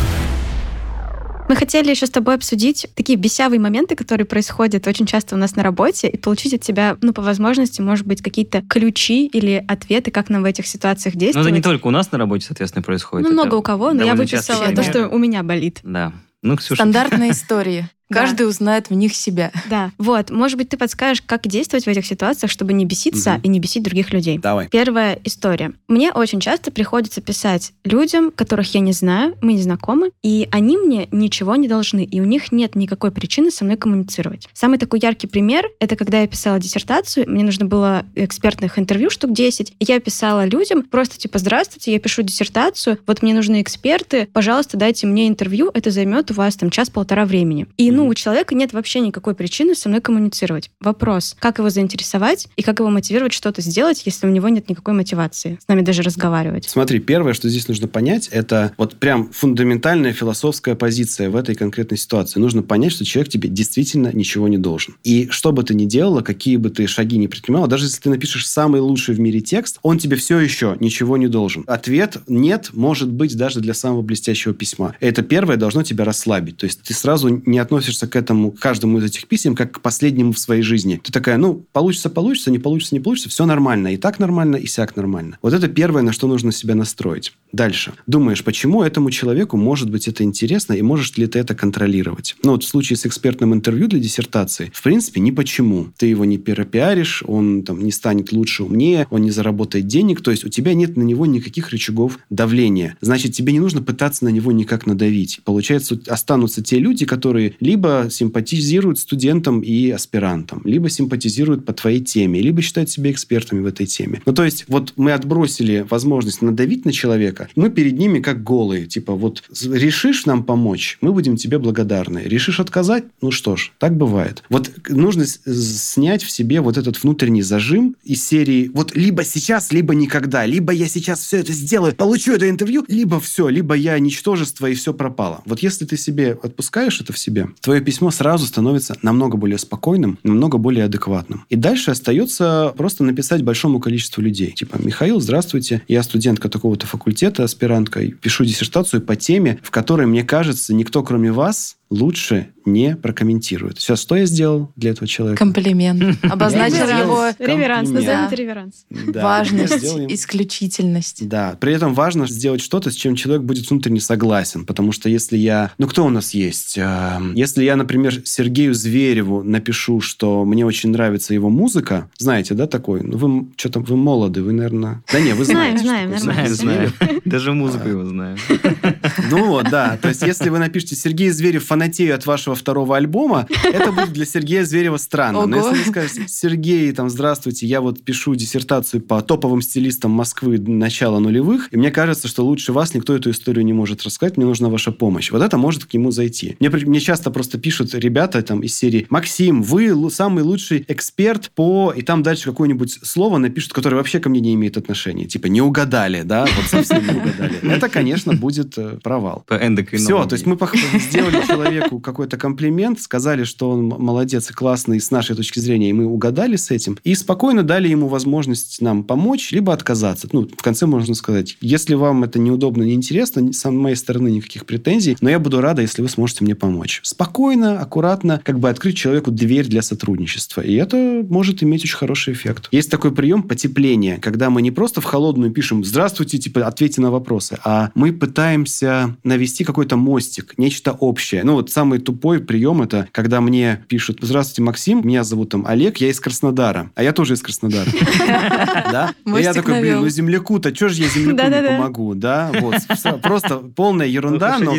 Мы хотели еще с тобой обсудить такие бесявые моменты, которые происходят очень часто у нас на работе, и получить от тебя, ну, по возможности, может быть, какие-то ключи или ответы, как нам в этих ситуациях Ну, действовать. это не только у нас на работе, соответственно, происходит. Ну, это много у кого, но я выписала то, что у меня болит. Да. Ну, Ксюша, Стандартные истории. Да. Каждый узнает в них себя. Да. Вот, может быть, ты подскажешь, как действовать в этих ситуациях, чтобы не беситься Мгм. и не бесить других людей. Давай. Первая история. Мне очень часто приходится писать людям, которых я не знаю, мы не знакомы, и они мне ничего не должны, и у них нет никакой причины со мной коммуницировать. Самый такой яркий пример — это когда я писала диссертацию, мне нужно было экспертных интервью штук 10, и я писала людям просто типа «Здравствуйте, я пишу диссертацию, вот мне нужны эксперты, пожалуйста, дайте мне интервью, это займет у вас там час-полтора времени». И, ну, ну, у человека нет вообще никакой причины со мной коммуницировать. Вопрос, как его заинтересовать и как его мотивировать что-то сделать, если у него нет никакой мотивации с нами даже разговаривать. Смотри, первое, что здесь нужно понять, это вот прям фундаментальная философская позиция в этой конкретной ситуации. Нужно понять, что человек тебе действительно ничего не должен. И что бы ты ни делала, какие бы ты шаги ни предпринимала, даже если ты напишешь самый лучший в мире текст, он тебе все еще ничего не должен. Ответ «нет» может быть даже для самого блестящего письма. Это первое должно тебя расслабить. То есть ты сразу не относишься к этому, к каждому из этих писем, как к последнему в своей жизни. Ты такая, ну, получится, получится, не получится, не получится, все нормально. И так нормально, и сяк нормально. Вот это первое, на что нужно себя настроить. Дальше. Думаешь, почему этому человеку может быть это интересно, и можешь ли ты это контролировать? Ну, вот в случае с экспертным интервью для диссертации, в принципе, ни почему. Ты его не перепиаришь, он там не станет лучше, умнее, он не заработает денег, то есть у тебя нет на него никаких рычагов давления. Значит, тебе не нужно пытаться на него никак надавить. Получается, останутся те люди, которые либо симпатизируют студентам и аспирантам, либо симпатизируют по твоей теме, либо считают себя экспертами в этой теме. Ну, то есть, вот мы отбросили возможность надавить на человека, мы перед ними как голые. Типа, вот решишь нам помочь, мы будем тебе благодарны. Решишь отказать? Ну что ж, так бывает. Вот нужно снять в себе вот этот внутренний зажим из серии вот либо сейчас, либо никогда. Либо я сейчас все это сделаю, получу это интервью, либо все, либо я ничтожество и все пропало. Вот если ты себе отпускаешь это в себе, твое письмо сразу становится намного более спокойным, намного более адекватным. И дальше остается просто написать большому количеству людей. Типа, Михаил, здравствуйте, я студентка такого-то факультета, аспирантка, пишу диссертацию по теме, в которой, мне кажется, никто, кроме вас, лучше не прокомментирует. Все, что я сделал для этого человека? Комплимент. Обозначил его... Реверанс, назовем это реверанс. Важность, исключительность. Да, при этом важно сделать что-то, с чем человек будет внутренне согласен, потому что если я... Ну, кто у нас есть? Эм, если я, например, Сергею Звереву напишу, что мне очень нравится его музыка, знаете, да, такой? Ну, вы что-то, вы молоды, вы, наверное... Да не, вы знаете. Знаем, знаем, Знаем, знаем. Даже музыку его знаем. Ну вот, да. То есть, если вы напишите Сергей Зверев фанатею от вашего второго альбома, это будет для Сергея Зверева странно. Но Ого. если вы скажете, Сергей, там, здравствуйте, я вот пишу диссертацию по топовым стилистам Москвы начала нулевых, и мне кажется, что лучше вас никто эту историю не может рассказать, мне нужна ваша помощь. Вот это может к нему зайти. Мне, мне часто просто пишут ребята там из серии, Максим, вы самый лучший эксперт по... И там дальше какое-нибудь слово напишут, которое вообще ко мне не имеет отношения. Типа, не угадали, да? Вот совсем не угадали. Это, конечно, будет э, провал. По эндокринологии. Все, то есть мы сделали человеку какой-то комплимент, сказали, что он молодец и классный с нашей точки зрения, и мы угадали с этим, и спокойно дали ему возможность нам помочь, либо отказаться. Ну, в конце можно сказать, если вам это неудобно, неинтересно, с моей стороны никаких претензий, но я буду рада, если вы сможете мне помочь. Спокойно, аккуратно, как бы открыть человеку дверь для сотрудничества. И это может иметь очень хороший эффект. Есть такой прием потепления, когда мы не просто в холодную пишем «Здравствуйте», типа «Ответьте на вопросы», а мы пытаемся навести какой-то мостик, нечто общее. Ну, вот самый тупой прием это, когда мне пишут «Здравствуйте, Максим, меня зовут там Олег, я из Краснодара». А я тоже из Краснодара. Да? И я такой, блин, ну земляку-то, что же я земляку не помогу, да? Вот. Просто полная ерунда, но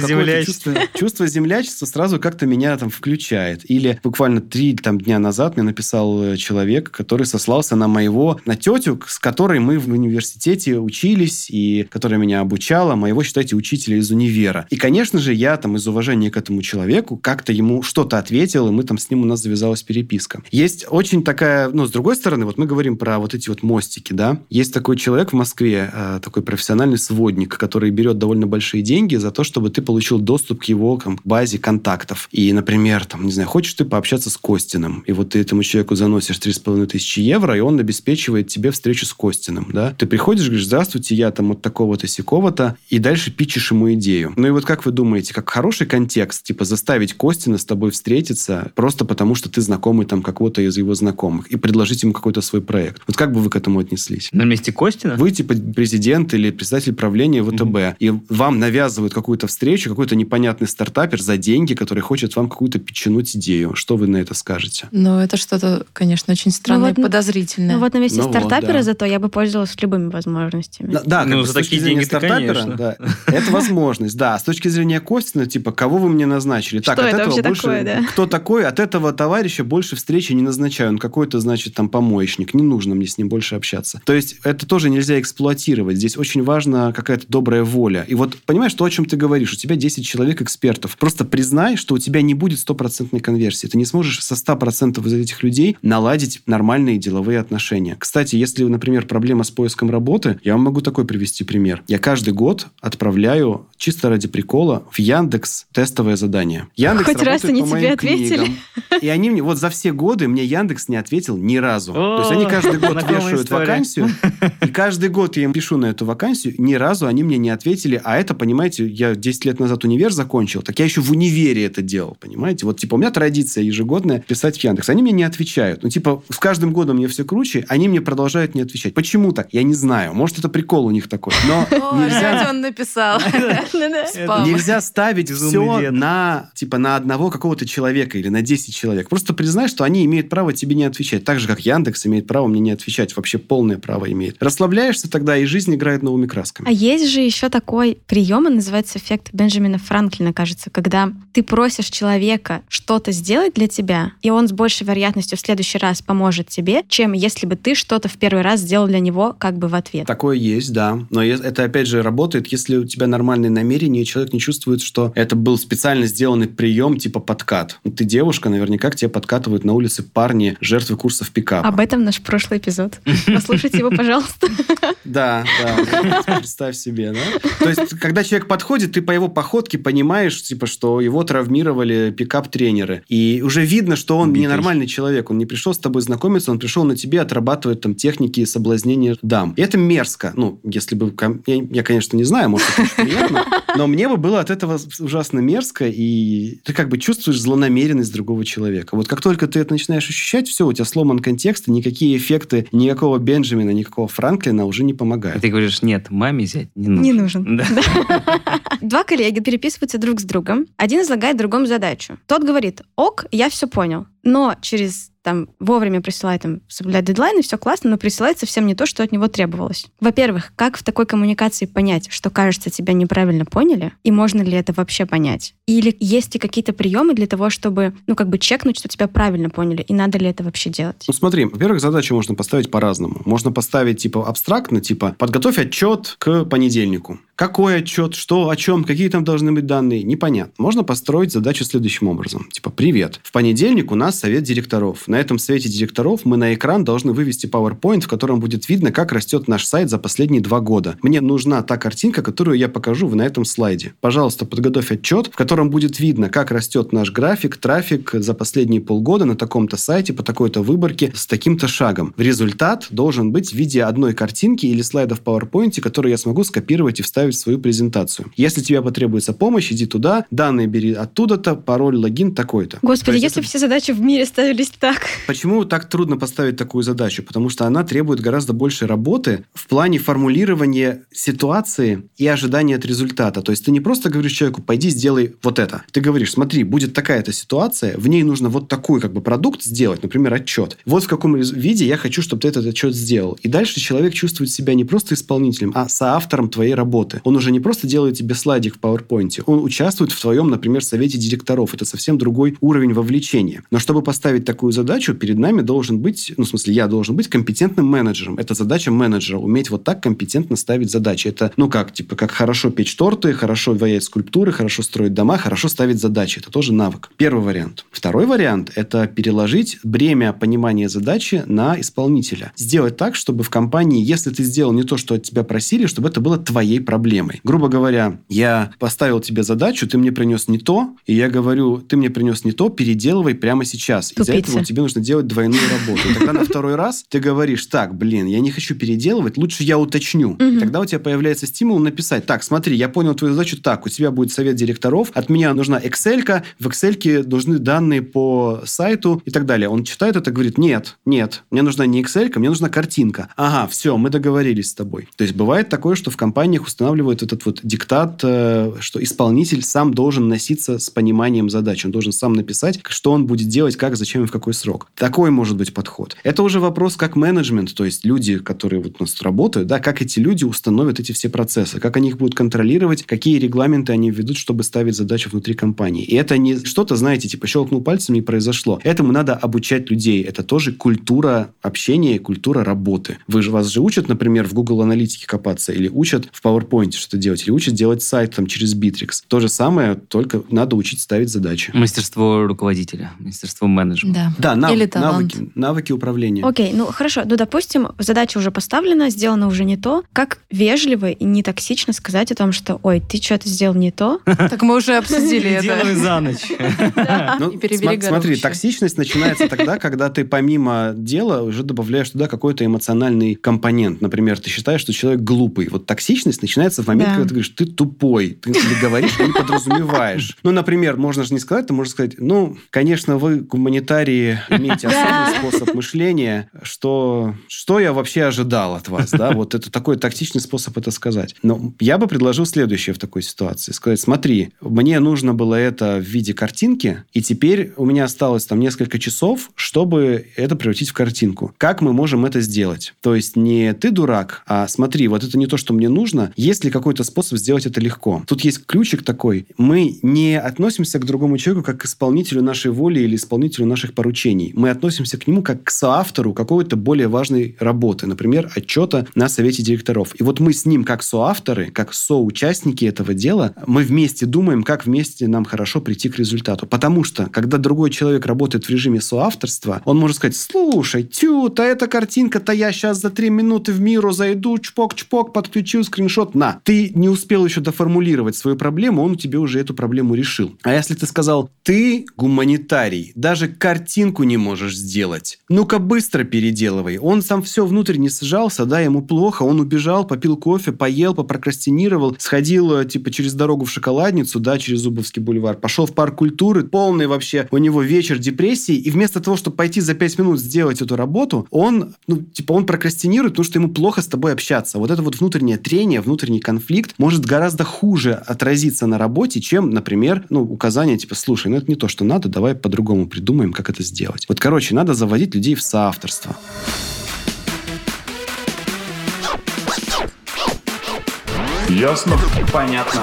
чувство землячества сразу как-то меня там включает. Или буквально три там, дня назад мне написал э, человек, который сослался на моего, на тетю, с которой мы в университете учились, и которая меня обучала, моего, считайте, учителя из универа. И, конечно же, я там из уважения к этому человеку как-то ему что-то ответил, и мы там с ним у нас завязалась переписка. Есть очень такая, ну, с другой стороны, вот мы говорим про вот эти вот мостики, да. Есть такой человек в Москве, э, такой профессиональный сводник, который берет довольно большие деньги за то, чтобы ты получил доступ к его там, базе контактов. И, например, там, не знаю, хочешь ты пообщаться с Костиным, и вот ты этому человеку заносишь 3,5 тысячи евро, и он обеспечивает тебе встречу с Костиным, да. Ты приходишь, говоришь, здравствуйте, я там от такого-то сякого-то, и дальше пичешь ему идею. Ну и вот как вы думаете, как хороший контекст, типа заставить Костина с тобой встретиться просто потому, что ты знакомый там какого-то из его знакомых, и предложить ему какой-то свой проект. Вот как бы вы к этому отнеслись? На месте Костина? Вы, типа, президент или председатель правления ВТБ, и вам навязывают какую-то встречу, какой-то непонятный стартапер за деньги, который хочет вам какую-то печенуть идею. Что вы на это скажете? Ну, это что-то, конечно, очень странное вот, и подозрительное. Ну вот на месте Ну вот, стартапера да. зато я бы пользовалась любыми возможностями. Да, Да, как Ну, бы за с точки такие зрения деньги-то, стартапера, конечно. да, это возможность. Да, с точки зрения Костина, типа, кого вы мне назначите? Назначили. Что так, от это этого больше... такое, да? Кто такой? От этого товарища больше встречи не назначаю. Он какой-то, значит, там помоечник. Не нужно мне с ним больше общаться. То есть это тоже нельзя эксплуатировать. Здесь очень важна какая-то добрая воля. И вот понимаешь, то, о чем ты говоришь, у тебя 10 человек экспертов. Просто признай, что у тебя не будет стопроцентной конверсии. Ты не сможешь со 100% из этих людей наладить нормальные деловые отношения. Кстати, если, например, проблема с поиском работы, я вам могу такой привести пример. Я каждый год отправляю чисто ради прикола в Яндекс тестовое задание. Яндекс Хоть раз они по тебе моим ответили? книгам. И они мне, вот за все годы мне Яндекс не ответил ни разу. То есть они каждый год вешают вакансию, и каждый год я им пишу на эту вакансию, ни разу они мне не ответили, а это, понимаете, я 10 лет назад универ закончил, так я еще в универе это делал, понимаете? Вот, типа, у меня традиция ежегодная писать в Яндекс. Они мне не отвечают. Ну, типа, с каждым годом мне все круче, они мне продолжают не отвечать. Почему так? Я не знаю. Может, это прикол у них такой. Но О, нельзя... он написал. Нельзя ставить все вет. На, типа, на одного какого-то человека или на 10 человек. Просто признай, что они имеют право тебе не отвечать. Так же, как Яндекс имеет право мне не отвечать. Вообще полное право имеет. Расслабляешься тогда, и жизнь играет новыми красками. А есть же еще такой прием, он называется эффект Бенджамина Франклина, кажется, когда ты просишь человека что-то сделать для тебя, и он с большей вероятностью в следующий раз поможет тебе, чем если бы ты что-то в первый раз сделал для него как бы в ответ. Такое есть, да. Но это, опять же, работает, если у тебя нормальные намерения, и человек не чувствует, что это был специально сделанный прием, типа подкат. Ну, Ты девушка, наверняка к тебе подкатывают на улице парни, жертвы курсов пикапа. Об этом наш прошлый эпизод. Послушайте его, пожалуйста. Да, да. Представь себе, да? То есть, когда человек подходит, ты по его походке понимаешь, типа, что его травмировали пикап-тренеры. И уже видно, что он Убитый. ненормальный человек. Он не пришел с тобой знакомиться, он пришел на тебе отрабатывать там техники соблазнения дам. И это мерзко. Ну, если бы... Я, я, конечно, не знаю, может, это приятно, но мне бы было от этого ужасно мерзко, и ты как бы чувствуешь злонамеренность другого человека. Вот как только ты это начинаешь ощущать, все, у тебя сломан контекст, и никакие эффекты никакого Бенджамина, никакого Франклина уже не помогают. ты говоришь, нет, маме взять не нужно. Не нужен. Да. Два коллеги переписываются друг с другом. Один излагает другому задачу. Тот говорит, ок, я все понял. Но через там вовремя присылает, там, соблюдать дедлайны, все классно, но присылает совсем не то, что от него требовалось. Во-первых, как в такой коммуникации понять, что, кажется, тебя неправильно поняли, и можно ли это вообще понять? Или есть ли какие-то приемы для того, чтобы, ну, как бы чекнуть, что тебя правильно поняли, и надо ли это вообще делать? Ну, смотри, во-первых, задачу можно поставить по-разному. Можно поставить, типа, абстрактно, типа, подготовь отчет к понедельнику. Какой отчет, что, о чем, какие там должны быть данные, непонятно. Можно построить задачу следующим образом. Типа, привет, в понедельник у нас совет директоров. На этом совете директоров мы на экран должны вывести PowerPoint, в котором будет видно, как растет наш сайт за последние два года. Мне нужна та картинка, которую я покажу на этом слайде. Пожалуйста, подготовь отчет, в котором будет видно, как растет наш график, трафик за последние полгода на таком-то сайте, по такой-то выборке, с таким-то шагом. Результат должен быть в виде одной картинки или слайда в PowerPoint, который я смогу скопировать и вставить в свою презентацию. Если тебе потребуется помощь, иди туда, данные бери оттуда-то, пароль, логин такой-то. То Господи, если это- все задачи в мире ставились так. Почему так трудно поставить такую задачу? Потому что она требует гораздо больше работы в плане формулирования ситуации и ожидания от результата. То есть ты не просто говоришь человеку, пойди сделай вот это. Ты говоришь, смотри, будет такая-то ситуация, в ней нужно вот такой как бы продукт сделать, например, отчет. Вот в каком виде я хочу, чтобы ты этот отчет сделал. И дальше человек чувствует себя не просто исполнителем, а соавтором твоей работы. Он уже не просто делает тебе слайдик в PowerPoint, он участвует в твоем, например, совете директоров. Это совсем другой уровень вовлечения. Но чтобы поставить такую задачу, перед нами должен быть, ну, в смысле, я должен быть компетентным менеджером. Это задача менеджера, уметь вот так компетентно ставить задачи. Это, ну как, типа, как хорошо печь торты, хорошо ваять скульптуры, хорошо строить дома, хорошо ставить задачи. Это тоже навык. Первый вариант. Второй вариант – это переложить бремя понимания задачи на исполнителя. Сделать так, чтобы в компании, если ты сделал не то, что от тебя просили, чтобы это было твоей проблемой. Грубо говоря, я поставил тебе задачу, ты мне принес не то, и я говорю, ты мне принес не то, переделывай прямо сейчас. Из-за этого тебе нужно делать двойную работу. И тогда на второй раз ты говоришь, так, блин, я не хочу переделывать, лучше я уточню. И Мгм. тогда у тебя появляется стимул написать, так, смотри, я понял твою задачу так, у тебя будет совет директоров, от меня нужна Excel, в Excel нужны данные по сайту и так далее. Он читает это говорит, нет, нет, мне нужна не Excel, мне нужна картинка. Ага, все, мы договорились с тобой. То есть бывает такое, что в компаниях устанавливают этот вот диктат, э, что исполнитель сам должен носиться с пониманием задач. Он должен сам написать, что он будет делать, как, зачем и в какой срок. Срок. Такой может быть подход. Это уже вопрос как менеджмент, то есть люди, которые вот у нас работают, да, как эти люди установят эти все процессы, как они их будут контролировать, какие регламенты они введут, чтобы ставить задачи внутри компании. И это не что-то, знаете, типа щелкнул пальцами и произошло. Этому надо обучать людей. Это тоже культура общения, культура работы. Вы же вас же учат, например, в Google аналитике копаться, или учат в PowerPoint что делать, или учат делать сайт там через Bittrex. То же самое, только надо учить ставить задачи. Мастерство руководителя, мастерство менеджмента. Да. Да, нав- Или талант. навыки, навыки управления. Окей, ну хорошо, ну допустим, задача уже поставлена, сделано уже не то. Как вежливо и не токсично сказать о том, что ой, ты что-то сделал не то? Так мы уже обсудили это. за ночь. Ну, смотри, токсичность начинается тогда, когда ты помимо дела уже добавляешь туда какой-то эмоциональный компонент. Например, ты считаешь, что человек глупый. Вот токсичность начинается в момент, Да. когда ты говоришь, ты тупой, ты говоришь, не подразумеваешь. Ну, например, можно же не сказать, ты можешь сказать, ну, конечно, вы, гуманитарии, имеете особый способ мышления, что, что я вообще ожидал от вас, да? Вот это такой тактичный способ это сказать. Но я бы предложил следующее в такой ситуации. Сказать, смотри, мне нужно было это в виде картинки, и теперь у меня осталось там несколько часов, чтобы это превратить в картинку. Как мы можем это сделать? То есть не ты дурак, а смотри, вот это не то, что мне нужно. Есть ли какой-то способ сделать это легко? Тут есть ключик такой. Мы не относимся к другому человеку как к исполнителю нашей воли или исполнителю наших поручений. Мы относимся к нему как к соавтору какой-то более важной работы, например, отчета на совете директоров. И вот мы с ним как соавторы, как соучастники этого дела, мы вместе думаем, как вместе нам хорошо прийти к результату. Потому что, когда другой человек работает в режиме соавторства, он может сказать, слушай, тю-то эта картинка-то я сейчас за три минуты в миру зайду, чпок-чпок, подключу скриншот, на. Ты не успел еще доформулировать свою проблему, он тебе уже эту проблему решил. А если ты сказал, ты гуманитарий, даже картинку не можешь сделать, ну-ка быстро переделывай. Он сам все внутрь не сжался, да, ему плохо, он убежал, попил кофе, поел, попрокрастинировал, сходил, э, типа, через дорогу в шоколадницу, да, через Зубовский бульвар, пошел в парк культуры, полный вообще у него вечер депрессии, и вместо того, чтобы пойти за пять минут сделать эту работу, он, ну, типа, он прокрастинирует, потому что ему плохо с тобой общаться. Вот это вот внутреннее трение, внутренний конфликт может гораздо хуже отразиться на работе, чем, например, ну, указание, типа, слушай, ну, это не то, что надо, давай по-другому придумаем, как это сделать. Вот, короче, надо заводить людей в соавторство. Ясно? Понятно.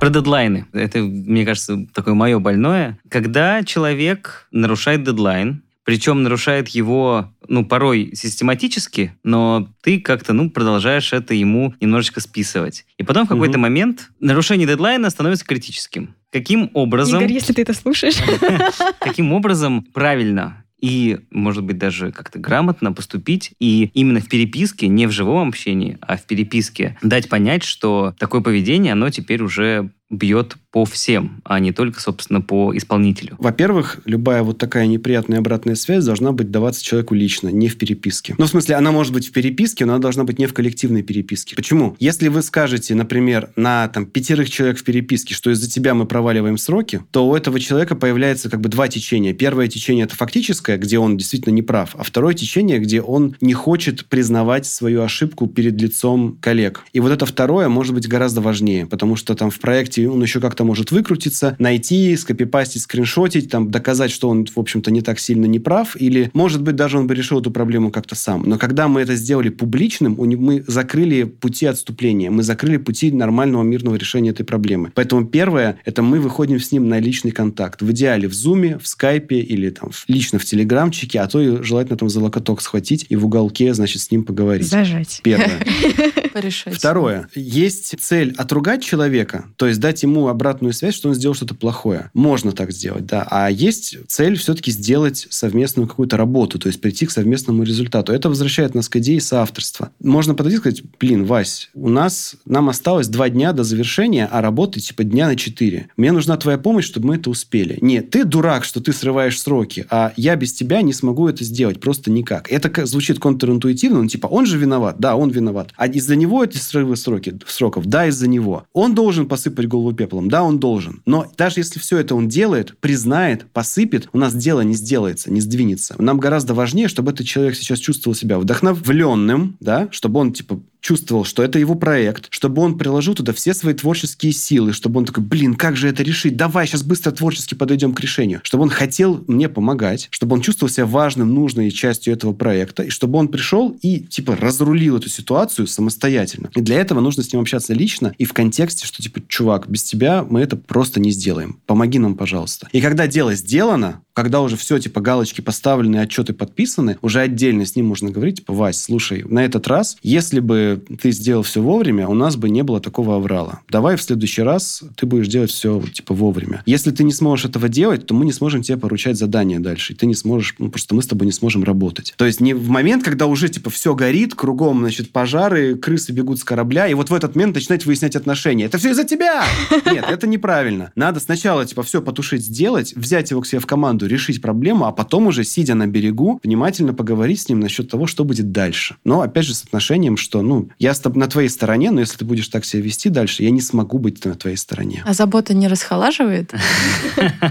Про дедлайны. Это, мне кажется, такое мое больное. Когда человек нарушает дедлайн, причем нарушает его, ну, порой систематически, но ты как-то, ну, продолжаешь это ему немножечко списывать. И потом в какой-то Мгм. момент нарушение дедлайна становится критическим. Каким образом... Игорь, если ты это слушаешь. каким образом правильно и, может быть, даже как-то грамотно поступить и именно в переписке, не в живом общении, а в переписке дать понять, что такое поведение, оно теперь уже бьет по всем, а не только, собственно, по исполнителю. Во-первых, любая вот такая неприятная обратная связь должна быть даваться человеку лично, не в переписке. Ну, в смысле, она может быть в переписке, но она должна быть не в коллективной переписке. Почему? Если вы скажете, например, на там, пятерых человек в переписке, что из-за тебя мы проваливаем сроки, то у этого человека появляется как бы два течения. Первое течение – это фактическое, где он действительно не прав, а второе течение, где он не хочет признавать свою ошибку перед лицом коллег. И вот это второе может быть гораздо важнее, потому что там в проекте он еще как-то может выкрутиться, найти, скопипастить, скриншотить, там, доказать, что он, в общем-то, не так сильно не прав, или, может быть, даже он бы решил эту проблему как-то сам. Но когда мы это сделали публичным, мы закрыли пути отступления, мы закрыли пути нормального мирного решения этой проблемы. Поэтому первое, это мы выходим с ним на личный контакт. В идеале в Зуме, в Скайпе или там лично в Телеграмчике, а то и желательно там за локоток схватить и в уголке, значит, с ним поговорить. Зажать. Первое. Порешать. Второе. Есть цель отругать человека, то есть дать ему обратную связь, что он сделал что-то плохое. Можно так сделать, да. А есть цель все-таки сделать совместную какую-то работу, то есть прийти к совместному результату. Это возвращает нас к идее соавторства. Можно подойти и сказать, блин, Вась, у нас, нам осталось два дня до завершения, а работы типа дня на четыре. Мне нужна твоя помощь, чтобы мы это успели. Нет, ты дурак, что ты срываешь сроки, а я без тебя не смогу это сделать, просто никак. Это звучит контринтуитивно, ну типа, он же виноват, да, он виноват. А из-за него эти срывы сроки, сроков, да, из-за него. Он должен посыпать голову пеплом, да, он должен. Но даже если все это он делает, признает, посыпет, у нас дело не сделается, не сдвинется. Нам гораздо важнее, чтобы этот человек сейчас чувствовал себя вдохновленным, да, чтобы он, типа, чувствовал, что это его проект, чтобы он приложил туда все свои творческие силы, чтобы он такой, блин, как же это решить? Давай сейчас быстро творчески подойдем к решению. Чтобы он хотел мне помогать, чтобы он чувствовал себя важным, нужной частью этого проекта, и чтобы он пришел и, типа, разрулил эту ситуацию самостоятельно. И для этого нужно с ним общаться лично и в контексте, что, типа, чувак, без тебя мы это просто не сделаем. Помоги нам, пожалуйста. И когда дело сделано, когда уже все, типа, галочки поставлены, отчеты подписаны, уже отдельно с ним можно говорить, типа, Вась, слушай, на этот раз, если бы ты сделал все вовремя, у нас бы не было такого аврала. Давай в следующий раз ты будешь делать все, типа, вовремя. Если ты не сможешь этого делать, то мы не сможем тебе поручать задание дальше. И ты не сможешь, ну, просто мы с тобой не сможем работать. То есть не в момент, когда уже, типа, все горит, кругом, значит, пожары, крысы бегут с корабля, и вот в этот момент начинать выяснять отношения. Это все из-за тебя! Нет, это неправильно. Надо сначала, типа, все потушить, сделать, взять его к себе в команду, решить проблему, а потом уже, сидя на берегу, внимательно поговорить с ним насчет того, что будет дальше. Но, опять же, с отношением, что, ну, я на твоей стороне, но если ты будешь так себя вести дальше, я не смогу быть на твоей стороне. А забота не расхолаживает?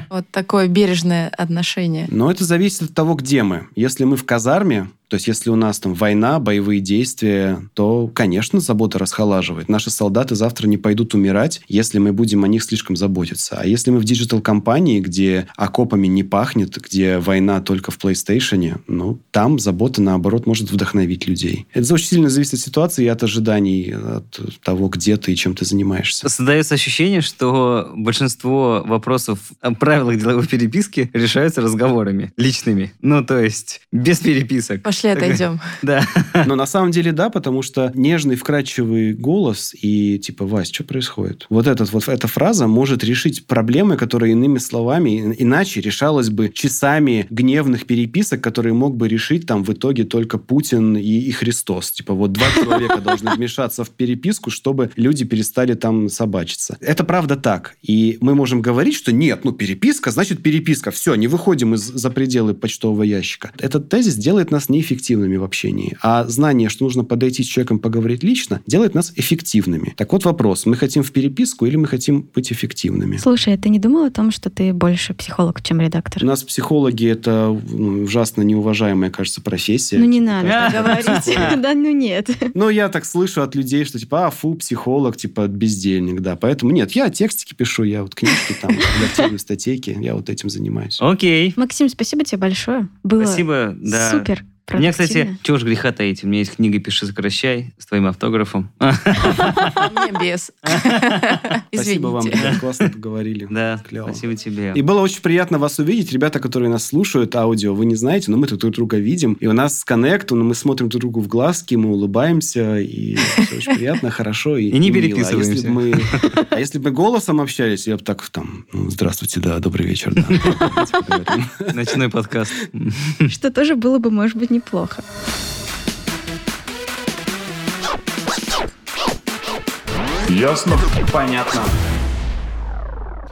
Вот такое бережное отношение. Но это зависит от того, где мы. Если мы в казарме, то есть, если у нас там война, боевые действия, то, конечно, забота расхолаживает. Наши солдаты завтра не пойдут умирать, если мы будем о них слишком заботиться. А если мы в digital-компании, где окопами не пахнет, где война только в PlayStation, ну, там забота, наоборот, может вдохновить людей. Это очень сильно зависит от ситуации и от ожиданий, от того, где ты и чем ты занимаешься. Создается ощущение, что большинство вопросов о правилах деловой переписки решаются разговорами личными. Ну, то есть, без переписок. Пошли Пошли отойдем. Да. Но на самом деле да, потому что нежный, вкрадчивый голос и типа, Вась, что происходит? Вот, этот, вот эта фраза может решить проблемы, которые иными словами, иначе решалось бы часами гневных переписок, которые мог бы решить там в итоге только Путин и, и Христос. Типа вот два человека должны вмешаться в переписку, чтобы люди перестали там собачиться. Это правда так. И мы можем говорить, что нет, ну переписка, значит переписка. Все, не выходим из, за пределы почтового ящика. Этот тезис делает нас неэффективными эффективными в общении. А знание, что нужно подойти с человеком, поговорить лично, делает нас эффективными. Так вот вопрос, мы хотим в переписку или мы хотим быть эффективными? Слушай, а ты не думал о том, что ты больше психолог, чем редактор? У нас психологи — это ну, ужасно неуважаемая, кажется, профессия. Ну не надо говорить. Да ну нет. Ну я так слышу от людей, что типа, а, фу, психолог, типа, бездельник, да. Поэтому нет, я текстики пишу, я вот книжки там, редактирую статейки, я вот этим занимаюсь. Окей. Максим, спасибо тебе большое. Было Спасибо, да. супер. У меня, кстати, чего ж греха таить, у меня есть книга «Пиши, сокращай» с твоим автографом. Не без. Спасибо вам, классно поговорили. Да, спасибо тебе. И было очень приятно вас увидеть. Ребята, которые нас слушают, аудио, вы не знаете, но мы друг друга видим. И у нас коннект, мы смотрим друг другу в глазки, мы улыбаемся, и все очень приятно, хорошо и не переписываемся. А если бы мы голосом общались, я бы так там, «Ну, здравствуйте, да, добрый вечер, да. Ночной подкаст. Что тоже было бы, может быть, неплохо. Ясно? Понятно.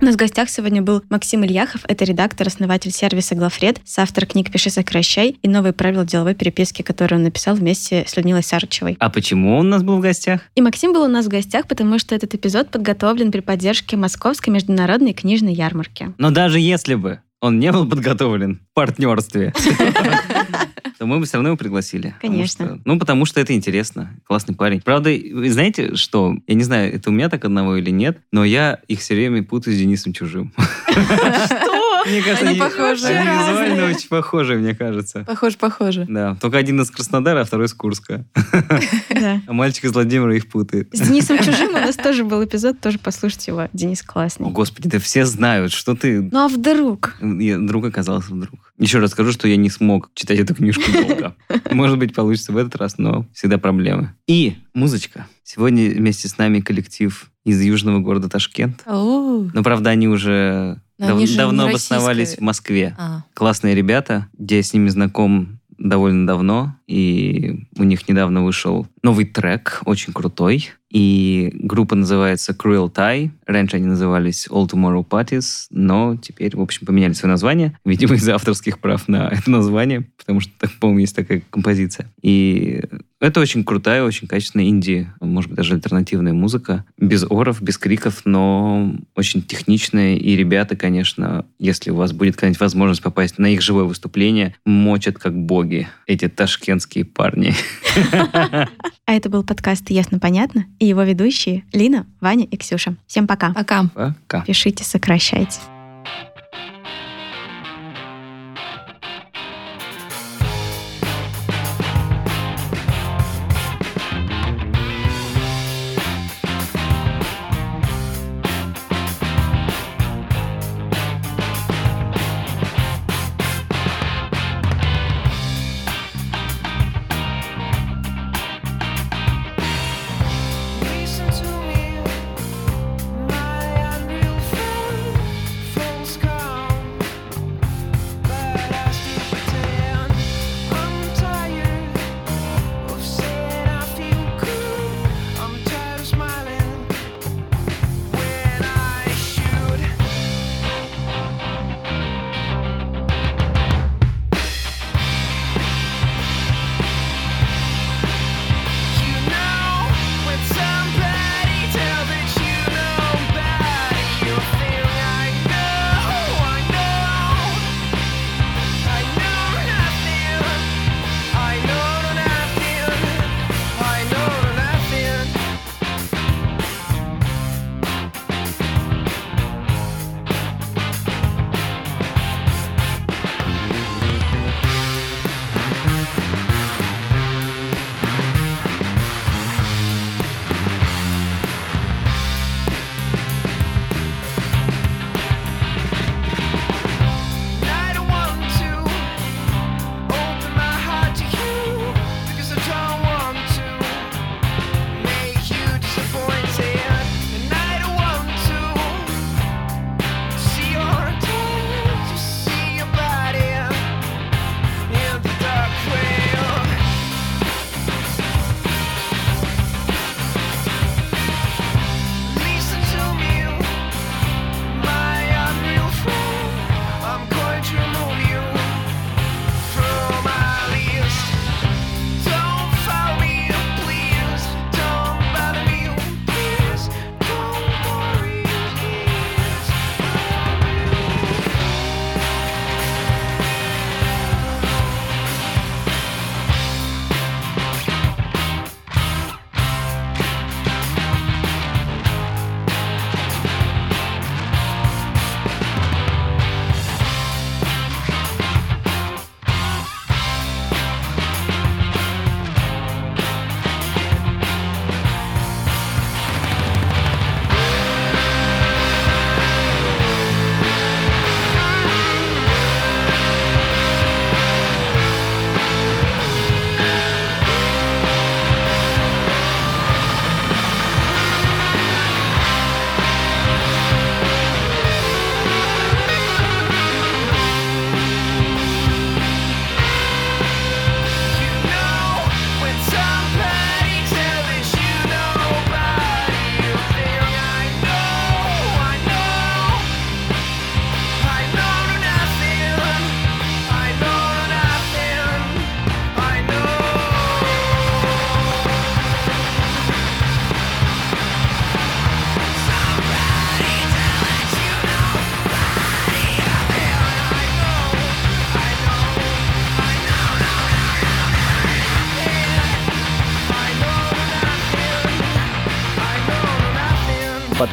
У нас в гостях сегодня был Максим Ильяхов, это редактор, основатель сервиса «Главред», соавтор книг «Пиши, сокращай» и новые правила деловой переписки, которые он написал вместе с Людмилой Сарычевой. А почему он у нас был в гостях? И Максим был у нас в гостях, потому что этот эпизод подготовлен при поддержке Московской международной книжной ярмарки. Но даже если бы он не был подготовлен в партнерстве, то мы бы все равно его пригласили. Конечно. Потому что, ну, потому что это интересно. Классный парень. Правда, вы знаете, что? Я не знаю, это у меня так одного или нет, но я их все время путаю с Денисом Чужим. Что? Мне кажется, Они похожи. Они визуально очень похожи, мне кажется. Похоже, похоже. Да, только один из Краснодара, а второй из Курска. Да. А мальчик из Владимира их путает. С Денисом Чужим у нас тоже был эпизод, тоже послушайте его. Денис О, классный. господи, да все знают, что ты... Ну а вдруг? Я друг оказался вдруг. Еще раз скажу, что я не смог читать эту книжку долго. Может быть, получится в этот раз, но всегда проблемы. И музычка. Сегодня вместе с нами коллектив из южного города Ташкент. О, Но, правда, они уже дав- давно не обосновались российская. в Москве. а. Классные ребята. Я с ними знаком довольно давно, и у них недавно вышел новый трек, очень крутой. И группа называется Cruel Tie. Раньше они назывались All Tomorrow Parties, но теперь, в общем, поменяли свое название. Видимо, из-за авторских прав на это название, потому что, так, по-моему, есть такая композиция. И это очень крутая, очень качественная инди, может быть, даже альтернативная музыка. Без оров, без криков, но очень техничная. И ребята, конечно, если у вас будет когда-нибудь возможность попасть на их живое выступление, мочат как боги. Эти ташкентские парни. А это был подкаст «Ясно-понятно» и его ведущие Лина, Ваня и Ксюша. Всем пока. Пока. Пока. Пишите, сокращайте.